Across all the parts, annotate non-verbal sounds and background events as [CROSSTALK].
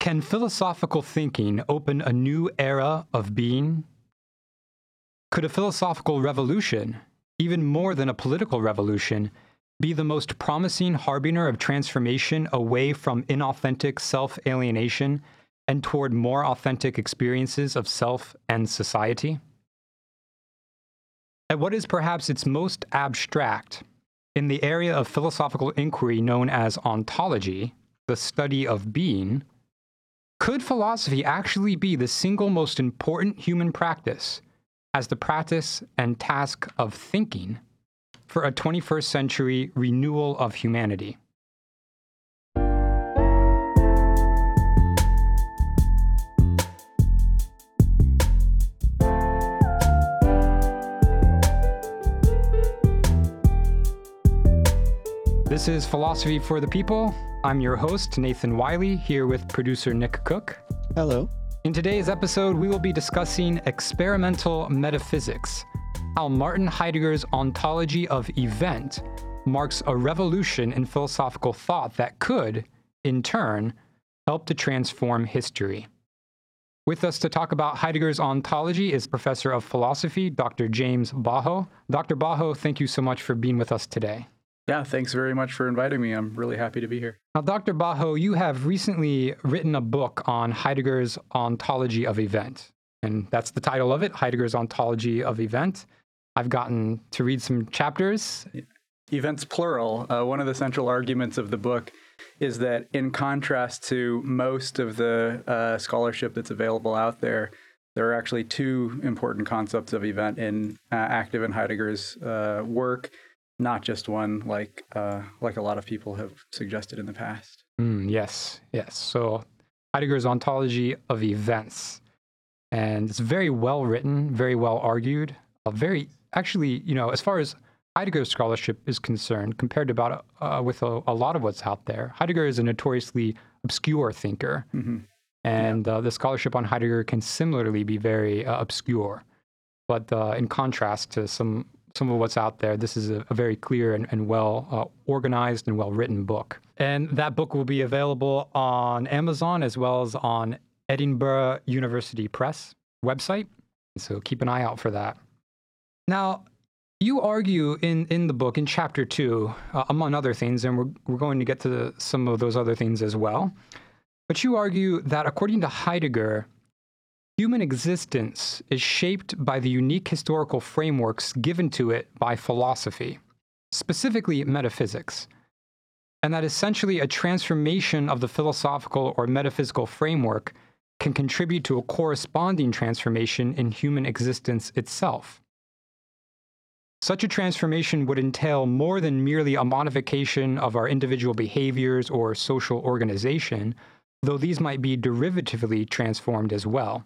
Can philosophical thinking open a new era of being? Could a philosophical revolution, even more than a political revolution, be the most promising harbinger of transformation away from inauthentic self alienation and toward more authentic experiences of self and society? At what is perhaps its most abstract, in the area of philosophical inquiry known as ontology, the study of being, could philosophy actually be the single most important human practice as the practice and task of thinking for a 21st century renewal of humanity? This is Philosophy for the People. I'm your host, Nathan Wiley, here with producer Nick Cook. Hello. In today's episode, we will be discussing experimental metaphysics, how Martin Heidegger's ontology of event marks a revolution in philosophical thought that could, in turn, help to transform history. With us to talk about Heidegger's ontology is Professor of Philosophy, Dr. James Bahoh. Dr. Bahoh, thank you so much for being with us today. Yeah, thanks very much for inviting me. I'm really happy to be here. Now, Dr. Bahoh, you have recently written a book on Heidegger's ontology of event. And that's the title of it Heidegger's ontology of event. I've gotten to read some chapters. Events plural. Uh, one of the central arguments of the book is that, in contrast to most of the uh, scholarship that's available out there, there are actually two important concepts of event in uh, active in Heidegger's uh, work not just one like uh, like a lot of people have suggested in the past. Mm, yes, yes. So Heidegger's ontology of events, and it's very well written, very well argued, a very actually, you know, as far as Heidegger's scholarship is concerned, compared to about uh, with a, a, lot of what's out there, Heidegger is a notoriously obscure thinker, mm-hmm. and yeah. uh, the scholarship on Heidegger can similarly be very uh, obscure. But uh, in contrast to some some of what's out there, this is a, a very clear and, and well uh, organized and well written book. And that book will be available on Amazon as well as on Edinburgh University Press website. So keep an eye out for that. Now, you argue in, in the book, in chapter two, uh, among other things, and we're, we're going to get to some of those other things as well. But you argue that according to Heidegger, Human existence is shaped by the unique historical frameworks given to it by philosophy, specifically metaphysics, and that essentially a transformation of the philosophical or metaphysical framework can contribute to a corresponding transformation in human existence itself. Such a transformation would entail more than merely a modification of our individual behaviors or social organization, though these might be derivatively transformed as well.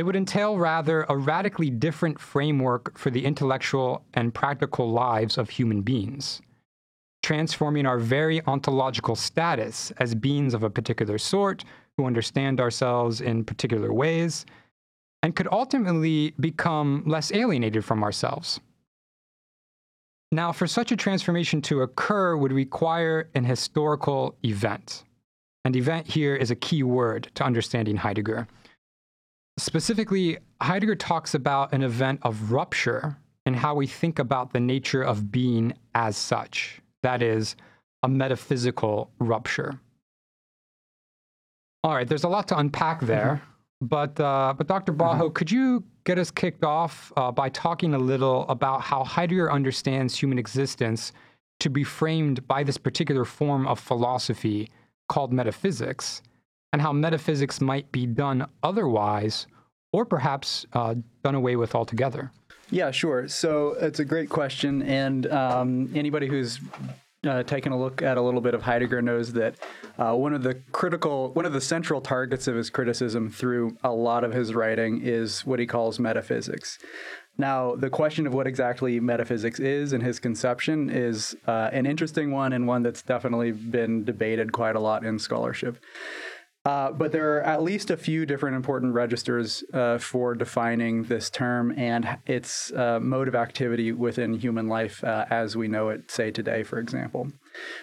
It would entail rather a radically different framework for the intellectual and practical lives of human beings, transforming our very ontological status as beings of a particular sort who understand ourselves in particular ways, and could ultimately become less alienated from ourselves. Now, for such a transformation to occur would require an historical event. And event here is a key word to understanding Heidegger. Specifically, Heidegger talks about an event of rupture and how we think about the nature of being as such. That is, a metaphysical rupture. All right, there's a lot to unpack mm-hmm. there, mm-hmm. but uh, but Dr. Bahoh, mm-hmm. could you get us kicked off uh, by talking a little about how Heidegger understands human existence to be framed by this particular form of philosophy called metaphysics, and how metaphysics might be done otherwise or perhaps uh, done away with altogether? Yeah, sure. So it's a great question. And um, anybody who's uh, taken a look at a little bit of Heidegger knows that uh, one of the critical, one of the central targets of his criticism through a lot of his writing is what he calls metaphysics. Now, the question of what exactly metaphysics is in his conception is uh, an interesting one and one that's definitely been debated quite a lot in scholarship. Uh, but there are at least a few different important registers uh, for defining this term and its uh, mode of activity within human life uh, as we know it, say today, for example.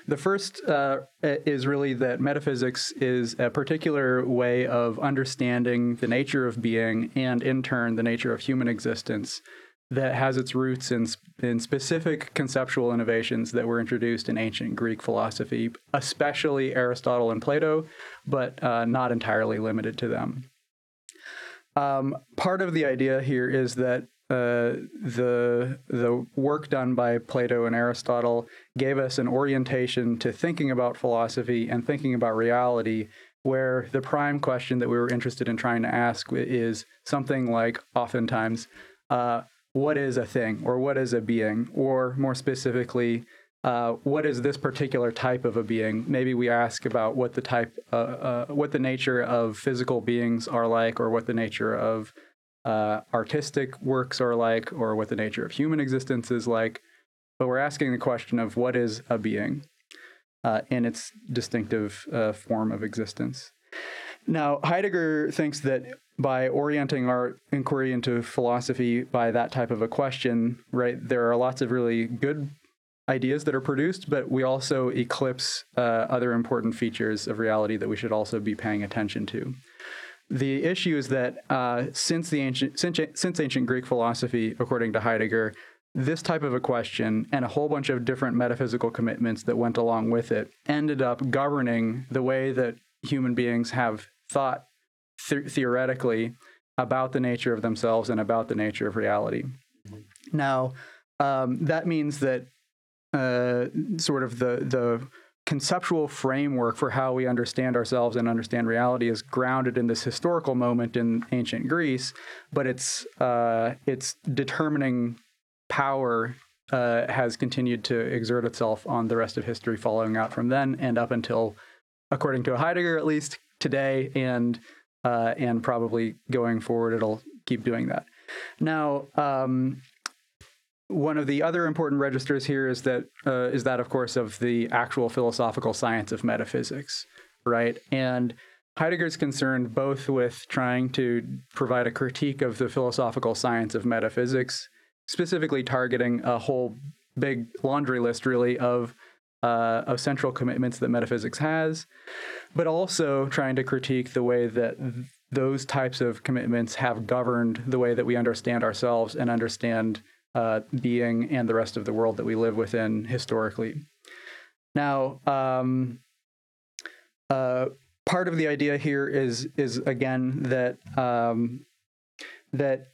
The first uh, is really that metaphysics is a particular way of understanding the nature of being and, in turn, the nature of human existence that has its roots in, in specific conceptual innovations that were introduced in ancient Greek philosophy, especially Aristotle and Plato, but uh, not entirely limited to them. Um, part of the idea here is that uh, the the work done by Plato and Aristotle gave us an orientation to thinking about philosophy and thinking about reality, where the prime question that we were interested in trying to ask is something like, oftentimes, uh, what is a thing or what is a being, or more specifically, uh, what is this particular type of a being? Maybe we ask about what the type, uh, uh, what the nature of physical beings are like, or what the nature of uh, artistic works are like, or what the nature of human existence is like. But we're asking the question of what is a being uh, in its distinctive uh, form of existence. Now, Heidegger thinks that by orienting our inquiry into philosophy by that type of a question, right, there are lots of really good ideas that are produced, but we also eclipse uh, other important features of reality that we should also be paying attention to. The issue is that uh, since the ancient since, since ancient Greek philosophy, according to Heidegger, this type of a question and a whole bunch of different metaphysical commitments that went along with it ended up governing the way that human beings have thought th- theoretically about the nature of themselves and about the nature of reality. Now, um, that means that uh, sort of the the conceptual framework for how we understand ourselves and understand reality is grounded in this historical moment in ancient Greece, but its uh, its determining power uh, has continued to exert itself on the rest of history following out from then and up until, according to Heidegger at least, today and uh, and probably going forward it'll keep doing that. Now, um, one of the other important registers here is that uh, is that of course of the actual philosophical science of metaphysics, right? And Heidegger's concerned both with trying to provide a critique of the philosophical science of metaphysics, specifically targeting a whole big laundry list, really, of uh, of central commitments that metaphysics has, but also trying to critique the way that th- those types of commitments have governed the way that we understand ourselves and understand uh, being and the rest of the world that we live within historically. Now, um, uh, part of the idea here is is again that um, that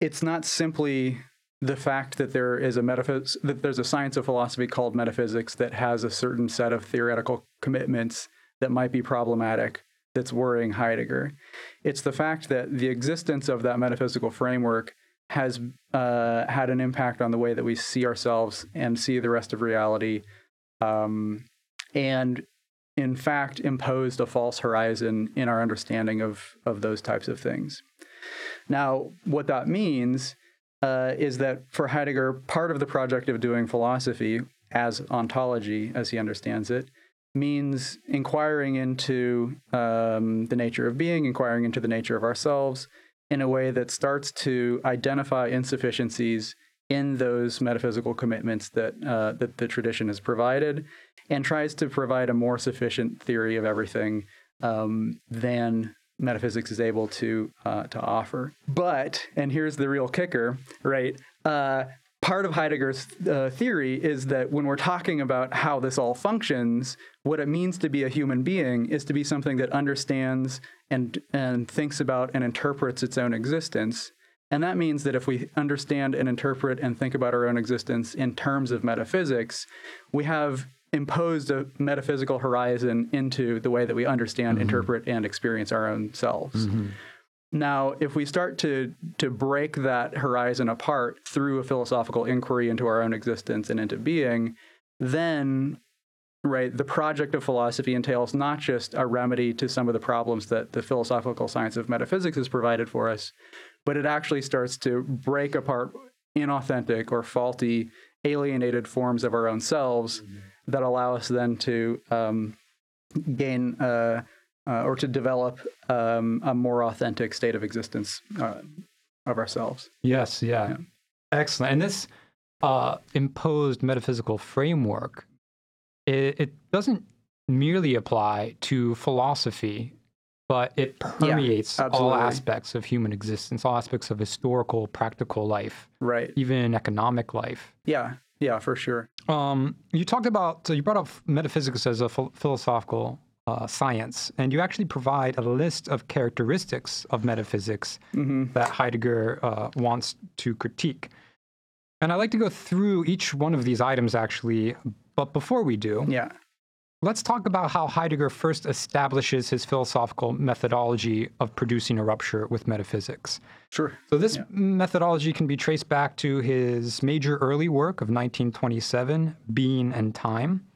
it's not simply the fact that there is a metaphys- that there's a science of philosophy called metaphysics that has a certain set of theoretical commitments that might be problematic that's worrying Heidegger. It's the fact that the existence of that metaphysical framework has uh, had an impact on the way that we see ourselves and see the rest of reality, um, and in fact imposed a false horizon in our understanding of of those types of things. Now, what that means uh, is that for Heidegger, part of the project of doing philosophy as ontology, as he understands it, means inquiring into um, the nature of being, inquiring into the nature of ourselves in a way that starts to identify insufficiencies in those metaphysical commitments that uh, that the tradition has provided, and tries to provide a more sufficient theory of everything um, than metaphysics is able to uh, to offer. But and here's the real kicker, right? Uh, part of Heidegger's uh, theory is that when we're talking about how this all functions, what it means to be a human being is to be something that understands and and thinks about and interprets its own existence. And that means that if we understand and interpret and think about our own existence in terms of metaphysics, we have imposed a metaphysical horizon into the way that we understand, mm-hmm. interpret, and experience our own selves. Mm-hmm. Now, if we start to to break that horizon apart through a philosophical inquiry into our own existence and into being, then right, the project of philosophy entails not just a remedy to some of the problems that the philosophical science of metaphysics has provided for us, but it actually starts to break apart inauthentic or faulty, alienated forms of our own selves mm-hmm. That allow us then to um, gain uh, uh, or to develop um, a more authentic state of existence uh, of ourselves. Yes, yeah. yeah. Excellent. And this uh, imposed metaphysical framework, it, it, doesn't merely apply to philosophy, but it permeates yeah, all aspects of human existence, all aspects of historical, practical life, right? Even economic life. Yeah, yeah, for sure. Um, you talked about, so you brought up metaphysics as a ph- philosophical uh, science, and you actually provide a list of characteristics of metaphysics mm-hmm. that Heidegger uh, wants to critique. And I'd like to go through each one of these items actually, but before we do, yeah. Let's talk about how Heidegger first establishes his philosophical methodology of producing a rupture with metaphysics. Sure. So this yeah. methodology can be traced back to his major early work of 1927, Being and Time.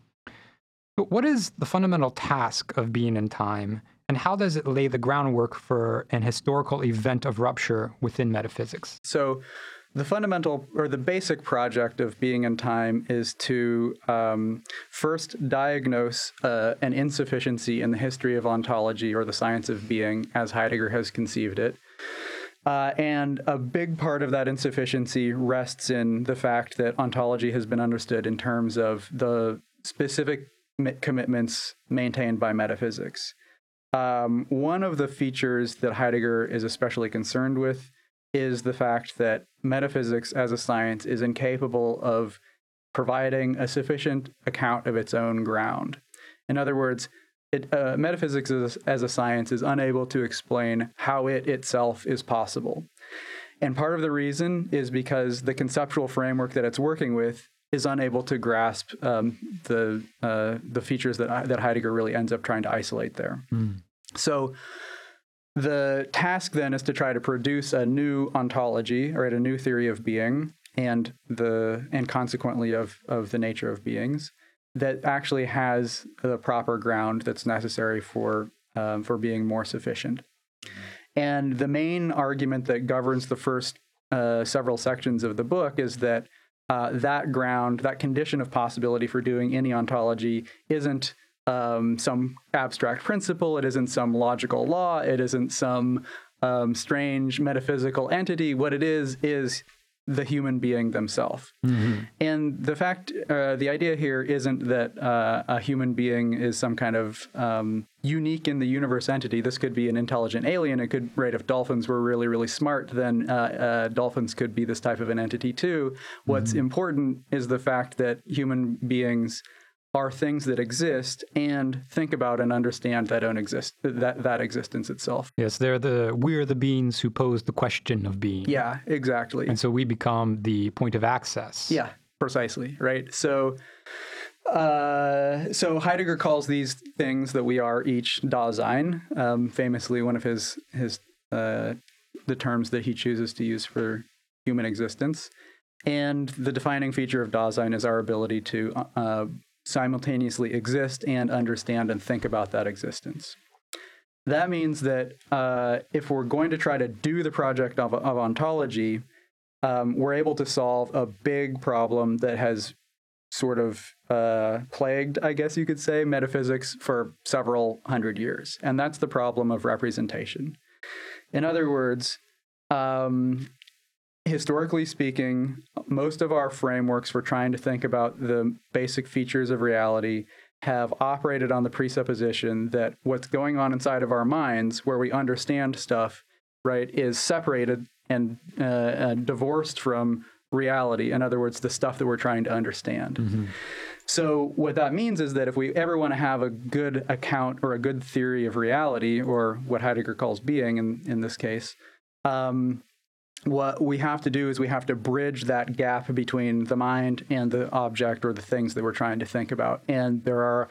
But what is the fundamental task of Being and Time, and how does it lay the groundwork for an historical event of rupture within metaphysics? So, the fundamental or the basic project of Being and Time is to um, first diagnose uh, an insufficiency in the history of ontology or the science of being as Heidegger has conceived it. Uh, and a big part of that insufficiency rests in the fact that ontology has been understood in terms of the specific commitments maintained by metaphysics. Um, one of the features that Heidegger is especially concerned with is the fact that metaphysics as a science is incapable of providing a sufficient account of its own ground. In other words, it, uh, metaphysics as, as a science is unable to explain how it itself is possible. And part of the reason is because the conceptual framework that it's working with is unable to grasp um, the uh, the features that that Heidegger really ends up trying to isolate there. Mm. So the task then is to try to produce a new ontology or a new theory of being and the and consequently of of the nature of beings that actually has the proper ground that's necessary for um, for being more sufficient. And the main argument that governs the first uh, several sections of the book is that uh, that ground, that condition of possibility for doing any ontology isn't um, some abstract principle, it isn't some logical law, it isn't some um, strange metaphysical entity. What it is, is the human being themselves. Mm-hmm. And the fact, uh, the idea here isn't that uh, a human being is some kind of um, unique in the universe entity. This could be an intelligent alien. It could, right, if dolphins were really, really smart, then uh, uh dolphins could be this type of an entity too. What's mm-hmm. important is the fact that human beings are things that exist and think about and understand that don't exist that that existence itself. Yes, they're the we're the beings who pose the question of being. Yeah, exactly. And so we become the point of access. Yeah, precisely. Right. So uh, so Heidegger calls these things that we are each Dasein. Um, famously, one of his his uh, the terms that he chooses to use for human existence. And the defining feature of Dasein is our ability to uh, simultaneously exist and understand and think about that existence. That means that uh, if we're going to try to do the project of, of ontology, um, we're able to solve a big problem that has sort of uh, plagued, I guess you could say, metaphysics for several hundred years. And that's the problem of representation. In other words, um, historically speaking, most of our frameworks for trying to think about the basic features of reality have operated on the presupposition that what's going on inside of our minds, where we understand stuff, right, is separated and uh, uh, divorced from reality. In other words, the stuff that we're trying to understand. Mm-hmm. So, what that means is that if we ever want to have a good account or a good theory of reality, or what Heidegger calls being in, in this case, um, what we have to do is we have to bridge that gap between the mind and the object or the things that we're trying to think about. And there are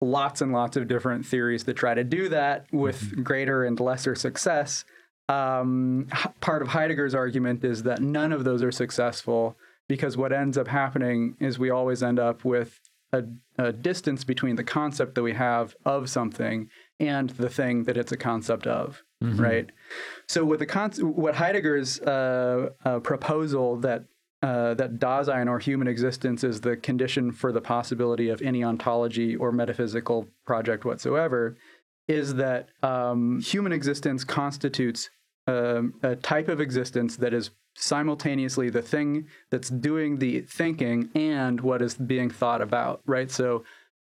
lots and lots of different theories that try to do that with mm-hmm. greater and lesser success. Um, part of Heidegger's argument is that none of those are successful because what ends up happening is we always end up with a, a distance between the concept that we have of something and the thing that it's a concept of, mm-hmm. right? So with the con- what Heidegger's uh, uh, proposal that uh, that Dasein or human existence is the condition for the possibility of any ontology or metaphysical project whatsoever is that um, human existence constitutes um, a type of existence that is simultaneously the thing that's doing the thinking and what is being thought about, right? So,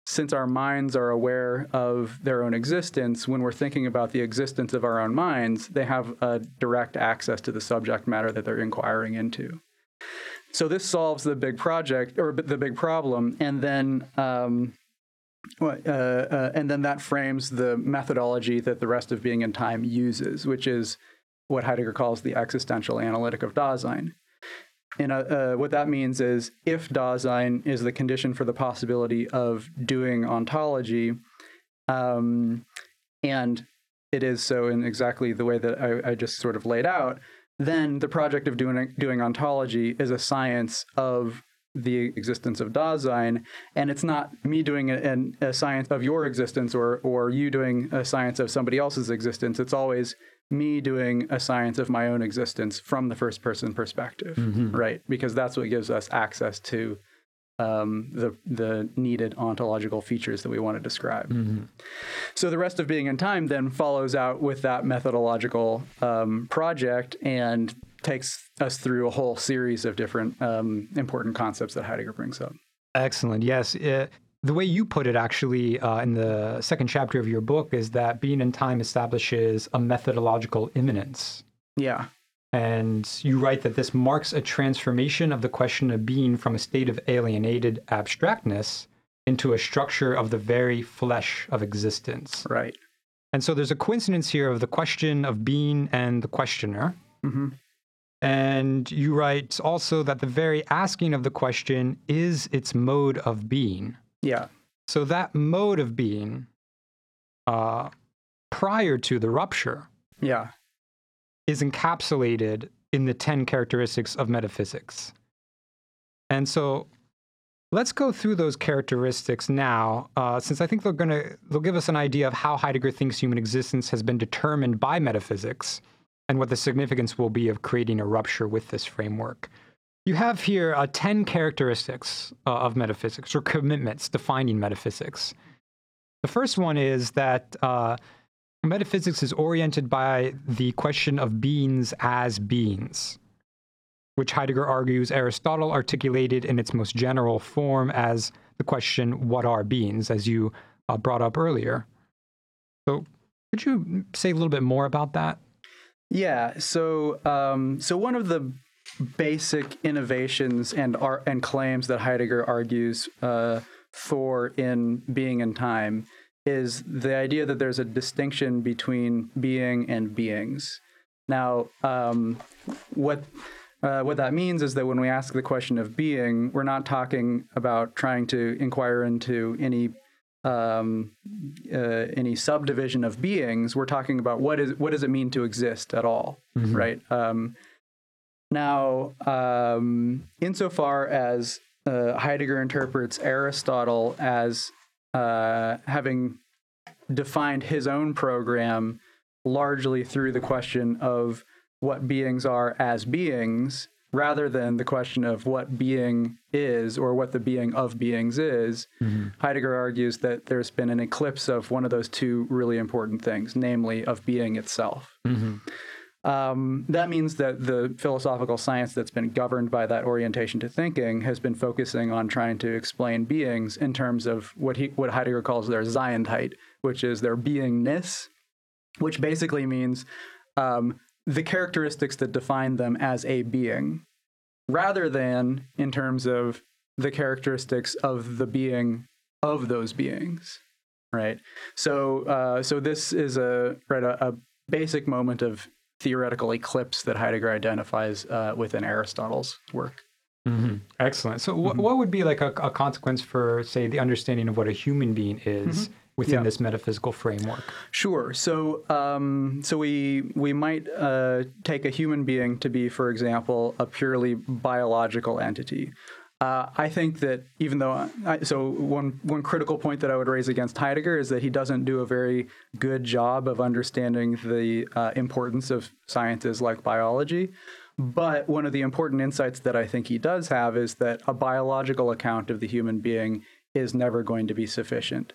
since our minds are aware of their own existence, when we're thinking about the existence of our own minds, they have a direct access to the subject matter that they're inquiring into. So this solves the big project or the big problem, and then um, uh, uh, and then that frames the methodology that the rest of Being and Time uses, which is what Heidegger calls the existential analytic of Dasein. And uh, uh, what that means is if Dasein is the condition for the possibility of doing ontology, um, and it is so in exactly the way that I, I, just sort of laid out, then the project of doing, doing ontology is a science of the existence of Dasein, and it's not me doing a, a, science of your existence or or you doing a science of somebody else's existence. It's always me doing a science of my own existence from the first person perspective, mm-hmm. right? Because that's what gives us access to um, the the needed ontological features that we want to describe. Mm-hmm. So the rest of Being and Time then follows out with that methodological um, project and takes us through a whole series of different um, important concepts that Heidegger brings up. Excellent. Yes. It, the way you put it, actually, uh, in the second chapter of your book, is that Being and Time establishes a methodological immanence. Yeah. And you write that this marks a transformation of the question of being from a state of alienated abstractness into a structure of the very flesh of existence. Right. And so there's a coincidence here of the question of being and the questioner. Mm-hmm. And you write also that the very asking of the question is its mode of being. Yeah. So that mode of being uh, prior to the rupture yeah. is encapsulated in the 10 characteristics of metaphysics. And so let's go through those characteristics now, uh, since I think they're going to they'll give us an idea of how Heidegger thinks human existence has been determined by metaphysics and what the significance will be of creating a rupture with this framework. You have here uh, 10 characteristics uh, of metaphysics or commitments defining metaphysics. The first one is that uh, metaphysics is oriented by the question of beings as beings, which Heidegger argues Aristotle articulated in its most general form as the question, What are beings, as you uh, brought up earlier. So, could you say a little bit more about that? Yeah. So, um, so one of the basic innovations and art and claims that Heidegger argues uh, for in being and time is the idea that there's a distinction between being and beings. Now, um, what uh, what that means is that when we ask the question of being, we're not talking about trying to inquire into any um, uh, any subdivision of beings. We're talking about what is what does it mean to exist at all, mm-hmm. right? Um, now, um, insofar as uh, Heidegger interprets Aristotle as uh, having defined his own program largely through the question of what beings are as beings, rather than the question of what being is or what the being of beings is, mm-hmm. Heidegger argues that there's been an eclipse of one of those two really important things, namely of being itself. Mm-hmm. Um, that means that the philosophical science that's been governed by that orientation to thinking has been focusing on trying to explain beings in terms of what he what Heidegger calls their Seiendheit, which is their beingness, which basically means um, the characteristics that define them as a being, rather than in terms of the characteristics of the being of those beings, right? So, uh, so this is a right a, a, basic moment of theoretical eclipse that Heidegger identifies uh, within Aristotle's work. Mm-hmm. Excellent. So, mm-hmm. what would be like a, a, consequence for, say, the understanding of what a human being is? Mm-hmm within yeah. this metaphysical framework? Sure. So, um, so we we might uh, take a human being to be, for example, a purely biological entity. Uh, I think that even though I, so one one critical point that I would raise against Heidegger is that he doesn't do a very good job of understanding the uh, importance of sciences like biology. But one of the important insights that I think he does have is that a biological account of the human being is never going to be sufficient.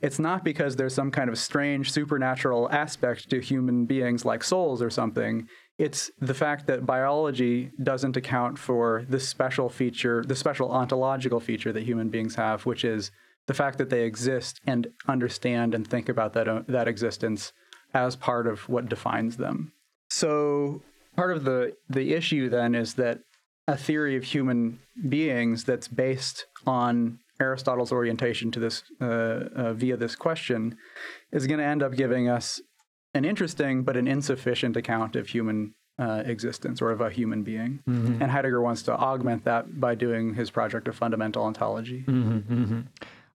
it's not because there's some kind of strange supernatural aspect to human beings like souls or something. It's the fact that biology doesn't account for the special feature, the special ontological feature that human beings have, which is the fact that they exist and understand and think about that, uh, that existence as part of what defines them. So part of the, the issue then is that a theory of human beings that's based on Aristotle's orientation to this uh, uh, via this question is going to end up giving us an interesting but an insufficient account of human uh, existence or of a human being. Mm-hmm. And Heidegger wants to augment that by doing his project of fundamental ontology. Mm-hmm, mm-hmm.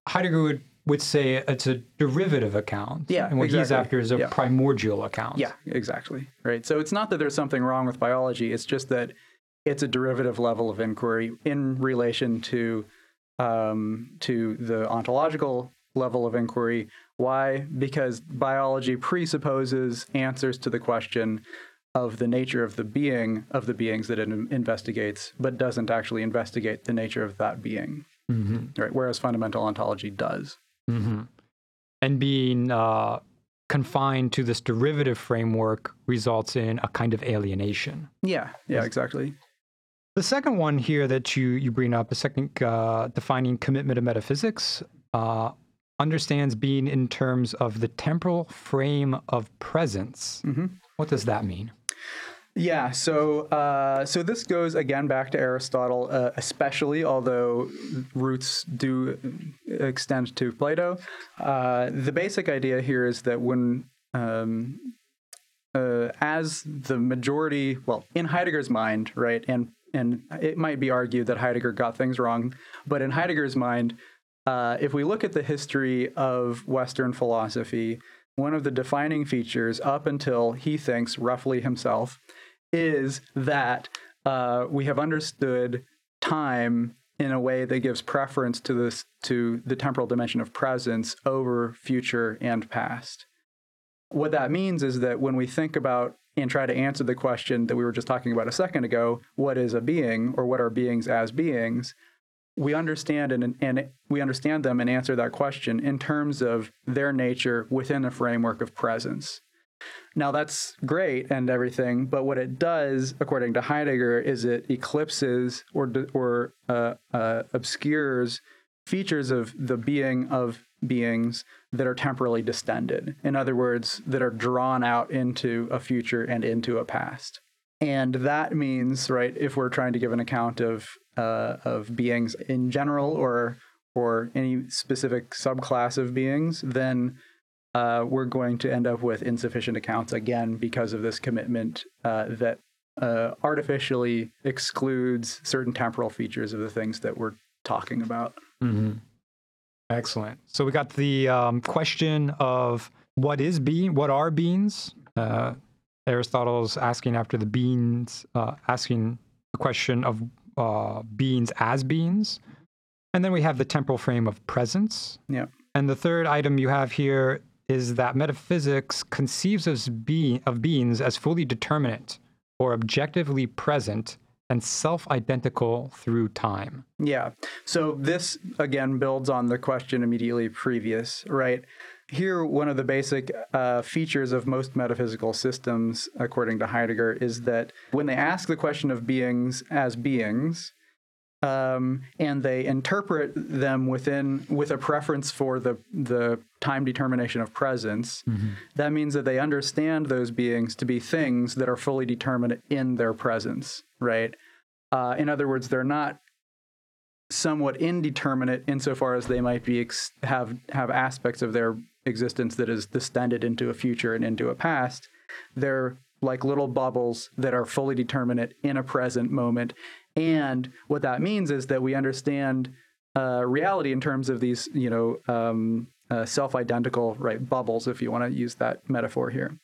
Heidegger would, would say it's a derivative account. Yeah. And what exactly. he's after is a yeah. primordial account. Yeah, exactly. Right. So it's not that there's something wrong with biology, it's just that it's a derivative level of inquiry in relation to um, to the ontological level of inquiry. Why? Because biology presupposes answers to the question of the nature of the being of the beings that it investigates, but doesn't actually investigate the nature of that being. Mm-hmm. Right. Whereas fundamental ontology does. Mm-hmm. And being uh, confined to this derivative framework results in a kind of alienation. Yeah. Yeah. Exactly. The second one here that you you bring up, the second uh, defining commitment of metaphysics, uh, understands being in terms of the temporal frame of presence. Mm-hmm. What does that mean? Yeah, so uh, so this goes again back to Aristotle, uh, especially although roots do extend to Plato. Uh, the basic idea here is that when um, uh, as the majority, well, in Heidegger's mind, right, and and it might be argued that Heidegger got things wrong, but in Heidegger's mind, uh, if we look at the history of Western philosophy, one of the defining features up until he thinks roughly himself is that uh, we have understood time in a way that gives preference to this to the temporal dimension of presence over future and past. What that means is that when we think about and try to answer the question that we were just talking about a second ago what is a being or what are beings as beings we understand and, and we understand them and answer that question in terms of their nature within a framework of presence now that's great and everything but what it does according to heidegger is it eclipses or, or uh, uh, obscures features of the being of beings that are temporally distended. In other words, that are drawn out into a future and into a past. And that means, right, if we're trying to give an account of uh, of beings in general or or any specific subclass of beings, then uh, we're going to end up with insufficient accounts again because of this commitment uh, that uh, artificially excludes certain temporal features of the things that we're talking about. Mm-hmm. Excellent. So we got the um, question of what is being, what are beings? Aristotle's asking after the beings, uh, asking the question of uh, beings as beings. And then we have the temporal frame of presence. Yeah. And the third item you have here is that metaphysics conceives of, be- of beings as fully determinate or objectively present and self identical through time. Yeah. So this again builds on the question immediately previous, right? Here, one of the basic uh, features of most metaphysical systems, according to Heidegger, is that when they ask the question of beings as beings, um, and they interpret them within with a preference for the the time determination of presence. Mm-hmm. That means that they understand those beings to be things that are fully determinate in their presence, right? Uh, in other words, they're not somewhat indeterminate insofar as they might be ex- have have aspects of their existence that is distended into a future and into a past. They're like little bubbles that are fully determinate in a present moment and what that means is that we understand uh, reality in terms of these, you know, um, uh, self-identical right bubbles, if you want to use that metaphor here.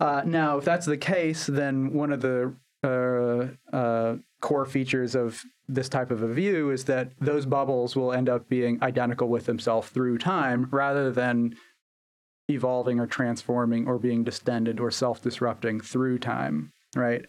Uh, now, if that's the case, then one of the uh, uh, core features of this type of a view is that those bubbles will end up being identical with themselves through time, rather than evolving or transforming or being distended or self-disrupting through time, right?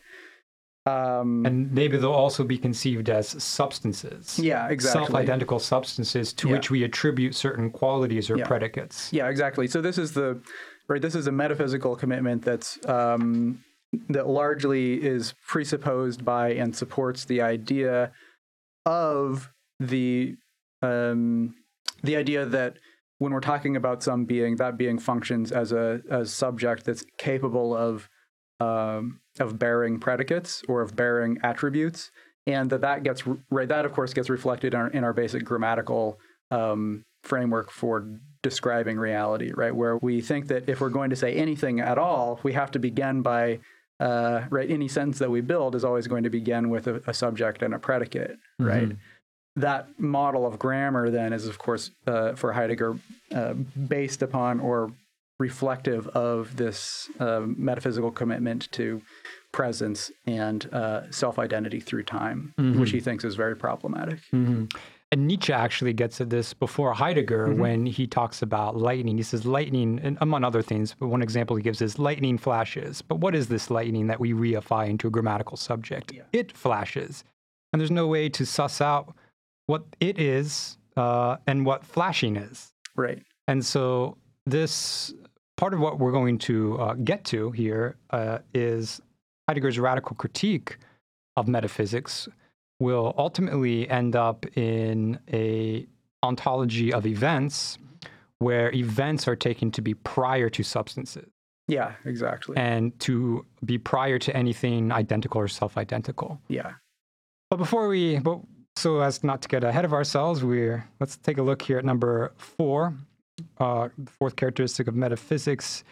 Um, And maybe they'll also be conceived as substances. yeah, exactly. Self-identical substances to Yeah. which we attribute certain qualities or Yeah. predicates. Yeah, exactly. So this is the right. This is a metaphysical commitment that's um, that largely is presupposed by and supports the idea of the um, the idea that when we're talking about some being, that being functions as a as subject that's capable of um, of bearing predicates or of bearing attributes, and that that gets right. That of course gets reflected in our, in our basic grammatical um, framework for describing reality, right? Where we think that if we're going to say anything at all, we have to begin by uh, right. Any sentence that we build is always going to begin with a, a subject and a predicate, right? That model of grammar then is, of course, uh, for Heidegger, uh, based upon or reflective of this uh, metaphysical commitment to presence and uh, self-identity through time, which he thinks is very problematic. Mhm. And Nietzsche actually gets at this before Heidegger Mm-hmm. when he talks about lightning. He says lightning, and among other things, but one example he gives is lightning flashes. But what is this lightning that we reify into a grammatical subject? It flashes. And there's no way to suss out what it is uh, and what flashing is. Right. And so, this part of what we're going to uh, get to here uh, is Heidegger's radical critique of metaphysics will ultimately end up in a ontology of events where events are taken to be prior to substances Yeah. Exactly. and to be prior to anything identical or self-identical. yeah. But before we, but so as not to get ahead of ourselves, we're let's take a look here at number four. Uh, the fourth characteristic of metaphysics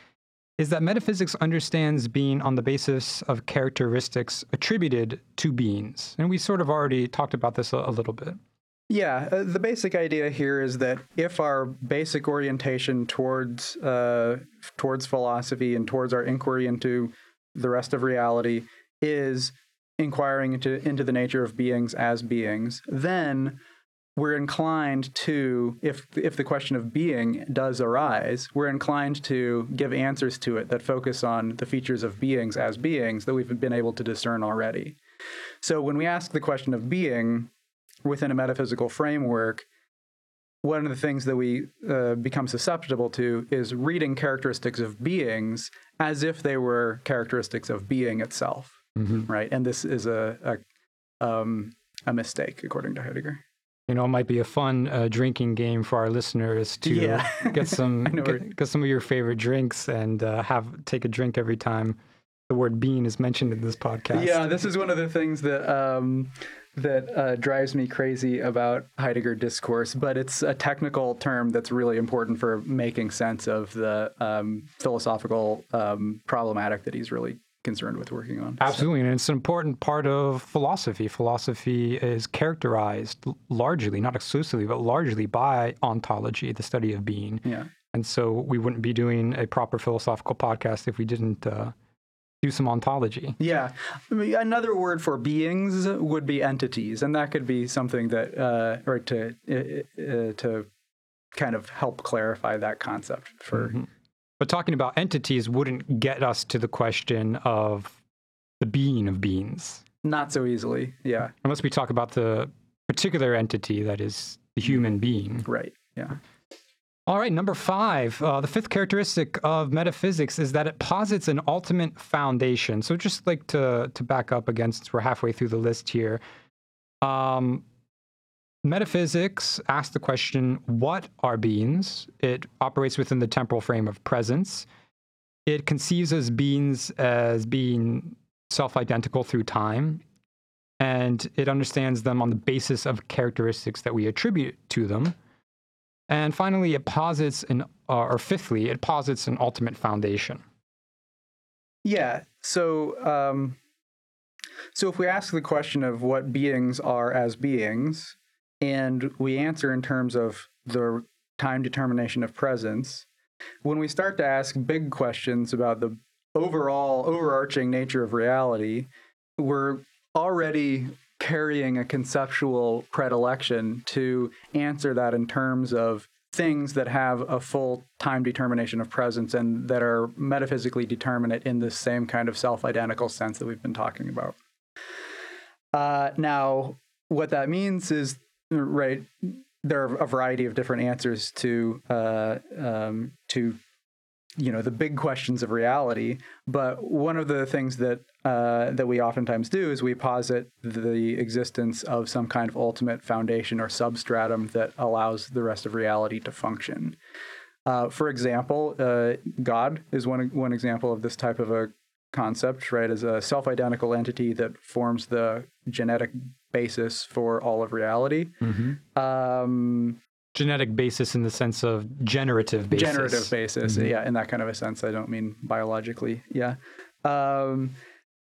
is that metaphysics understands being on the basis of characteristics attributed to beings, and we sort of already talked about this a, a little bit. Yeah, uh, the basic idea here is that if our basic orientation towards uh, towards philosophy and towards our inquiry into the rest of reality is inquiring into into the nature of beings as beings, then we're inclined to if if the question of being does arise, we're inclined to give answers to it that focus on the features of beings as beings that we've been able to discern already. So when we ask the question of being, within a metaphysical framework, one of the things that we uh, become susceptible to is reading characteristics of beings as if they were characteristics of being itself, right? And this is a a, um, a mistake, according to Heidegger. You know, it might be a fun uh, drinking game for our listeners to Yeah. [LAUGHS] get some get, get some of your favorite drinks and uh, have take a drink every time the word being is mentioned in this podcast. Yeah, this is one of the things that um, that uh, drives me crazy about Heidegger discourse, but it's a technical term that's really important for making sense of the um, philosophical um, problematic that he's really concerned with working on. Absolutely, and it's an important part of philosophy. Philosophy is characterized largely, not exclusively, but largely by ontology, the study of being. Yeah. And so we wouldn't be doing a proper philosophical podcast if we didn't uh, do some ontology. Yeah. I mean, another word for beings would be entities, and that could be something that, uh, or to uh, uh, to kind of help clarify that concept for. But talking about entities wouldn't get us to the question of the being of beings, Not so easily. Yeah. unless we talk about the particular entity that is the human being. Right. Yeah. All right, number five. Uh, the fifth characteristic of metaphysics is that it posits an ultimate foundation. So, just like to to back up again, since we're halfway through the list here, um, metaphysics asks the question: What are beings? It operates within the temporal frame of presence. It conceives as beings as being self-identical through time, and it understands them on the basis of characteristics that we attribute to them. And finally, it posits an, uh, or fifthly, it posits an ultimate foundation. Yeah. So, um, so if we ask the question of what beings are as beings, and we answer in terms of the time determination of presence, when we start to ask big questions about the overall overarching nature of reality, we're already carrying a conceptual predilection to answer that in terms of things that have a full time determination of presence and that are metaphysically determinate in the same kind of self identical sense that we've been talking about. Uh, now, what that means is, right, there are a variety of different answers to uh, um, to you know the big questions of reality. But one of the things that uh, that we oftentimes do is we posit the existence of some kind of ultimate foundation or substratum that allows the rest of reality to function. Uh, for example, uh, God is one one example of this type of a concept, right? As a self-identical entity that forms the genetic basis for all of reality. Mm-hmm. Um, genetic basis in the sense of generative basis. Generative basis, mm-hmm. yeah, in that kind of a sense. I don't mean biologically, yeah. Um,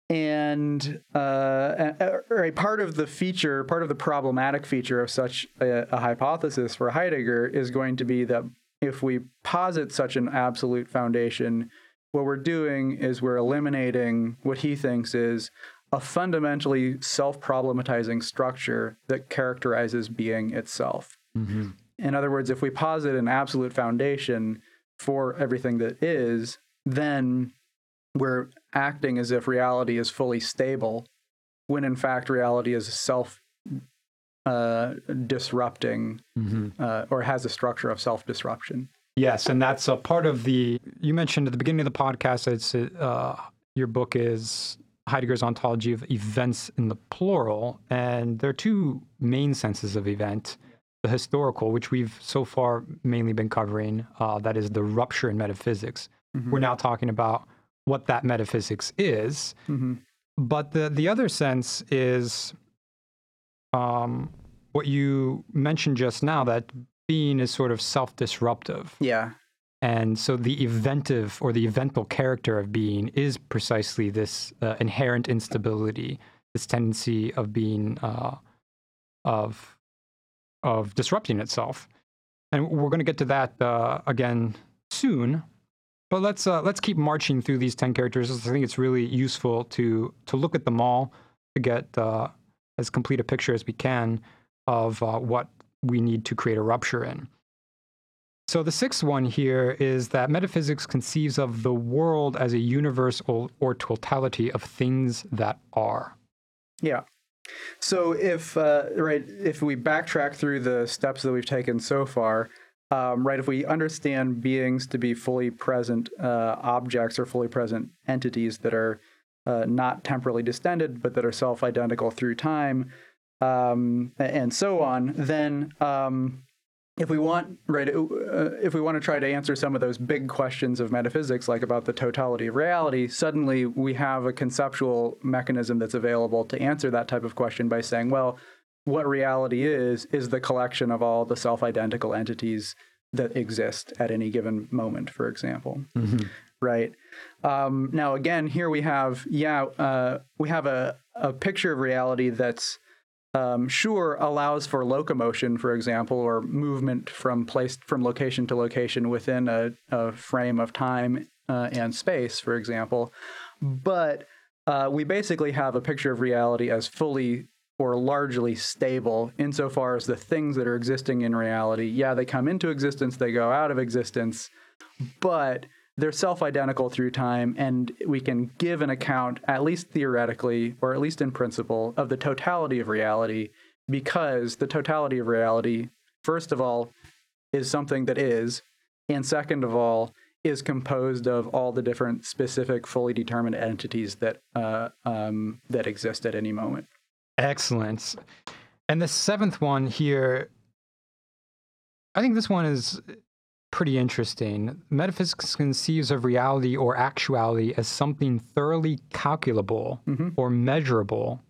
and uh, a, part of the feature, part of the problematic feature of such a, a hypothesis for Heidegger is going to be that if we posit such an absolute foundation, what we're doing is we're eliminating what he thinks is a fundamentally self problematizing structure that characterizes being itself. Mm-hmm. In other words, if we posit an absolute foundation for everything that is, then we're acting as if reality is fully stable, when in fact reality is self uh, disrupting mm-hmm. uh, or has a structure of self disruption. Yes, and that's a part of the. You mentioned at the beginning of the podcast, it's uh, your book is Heidegger's ontology of events in the plural, and there are two main senses of event. The historical, which we've so far mainly been covering, uh, that is the rupture in metaphysics. Mm-hmm. We're now talking about what that metaphysics is. Mm-hmm. But the the other sense is um, what you mentioned just now that being is sort of self disruptive. Yeah. And so the eventive or the eventful character of being is precisely this uh, inherent instability, this tendency of being uh, of of disrupting itself. And we're going to get to that uh, again soon. But let's uh, let's keep marching through these ten characters. I think it's really useful to to look at them all to get uh, as complete a picture as we can of uh, what we need to create a rupture in. So the sixth one here is that metaphysics conceives of the world as a universe or, or totality of things that are. Yeah. So if uh, right, if we backtrack through the steps that we've taken so far, um, right, if we understand beings to be fully present uh, objects or fully present entities that are uh, not temporally distended, but that are self-identical through time, um, and so on, then um, if we want right uh, if we want to try to answer some of those big questions of metaphysics like about the totality of reality suddenly we have a conceptual mechanism that's available to answer that type of question by saying well what reality is is the collection of all the self-identical entities that exist at any given moment for example mm-hmm. right um, now again here we have yeah uh, we have a, a picture of reality that's um, sure allows for locomotion, for example, or movement from place from location to location within a, a frame of time uh, and space, for example. But uh, we basically have a picture of reality as fully or largely stable insofar as the things that are existing in reality, yeah, they come into existence, they go out of existence, but they're self-identical through time and we can give an account at least theoretically or at least in principle of the totality of reality because the totality of reality first of all is something that is and second of all is composed of all the different specific fully determined entities that uh, um, that exist at any moment. Excellent. And the seventh one here i think this one is pretty interesting. Metaphysics conceives of reality or actuality as something thoroughly calculable mm-hmm. or measurable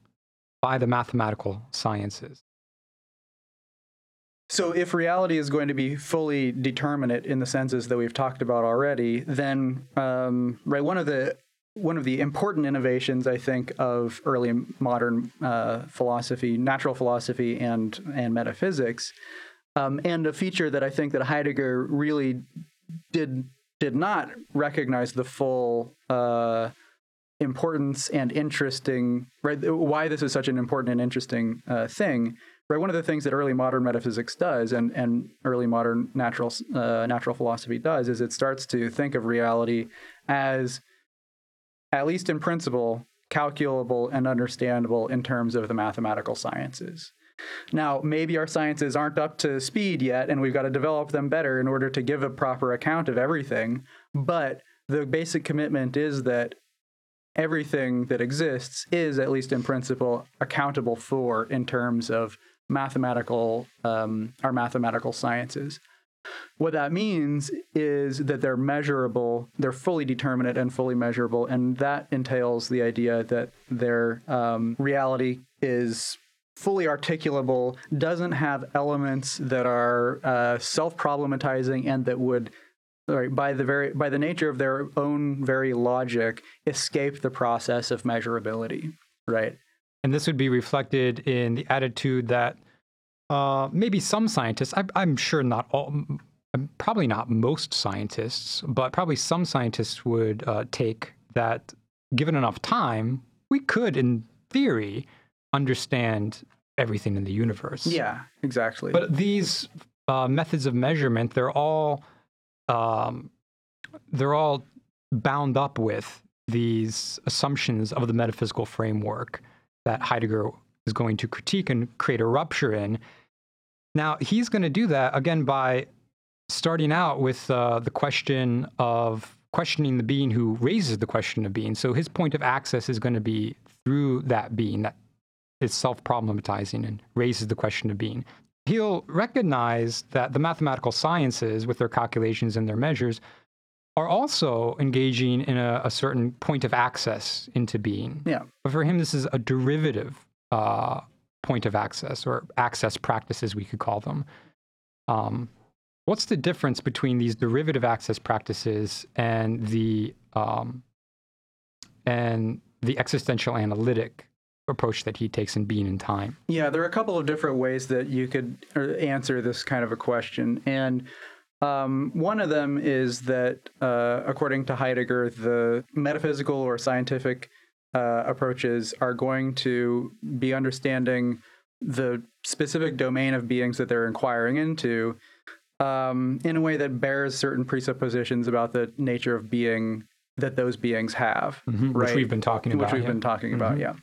by the mathematical sciences. So, if reality is going to be fully determinate in the senses that we've talked about already, then um, right one of the one of the important innovations, I think, of early modern uh, philosophy, natural philosophy, and and metaphysics um, and a feature that I think that Heidegger really did did not recognize the full uh, importance and interesting right why this is such an important and interesting uh, thing right one of the things that early modern metaphysics does and and early modern natural uh, natural philosophy does is it starts to think of reality as at least in principle calculable and understandable in terms of the mathematical sciences. Now, maybe our sciences aren't up to speed yet, and we've got to develop them better in order to give a proper account of everything. But the basic commitment is that everything that exists is, at least in principle, accountable for in terms of mathematical um, our mathematical sciences. What that means is that they're measurable, they're fully determinate and fully measurable, and that entails the idea that their um, reality is fully articulable, doesn't have elements that are uh, self-problematizing and that would right, by the very by the nature of their own very logic escape the process of measurability right? And this would be reflected in the attitude that uh, maybe some scientists I, i'm sure not all probably not most scientists but probably some scientists would uh, take that given enough time we could in theory understand everything in the universe. Yeah, exactly. But these uh, methods of measurement, they're all um, they're all bound up with these assumptions of the metaphysical framework that Heidegger is going to critique and create a rupture in. Now, he's going to do that again by starting out with uh, the question of questioning the being who raises the question of being. So his point of access is going to be through that being, that is self problematizing and raises the question of being. He'll recognize that the mathematical sciences, with their calculations and their measures, are also engaging in a, a certain point of access into being. Yeah. But for him, this is a derivative uh, point of access or access practices, we could call them. Um, what's the difference between these derivative access practices and the um, and the existential analytic approach that he takes in Being and Time. Yeah, there are a couple of different ways that you could uh, answer this kind of a question. And um, one of them is that, uh, according to Heidegger, the metaphysical or scientific uh, approaches are going to be understanding the specific domain of beings that they're inquiring into um, in a way that bears certain presuppositions about the nature of being that those beings have, mm-hmm, right? Which we've been talking about. Which we've yeah. been talking about, mm-hmm. yeah.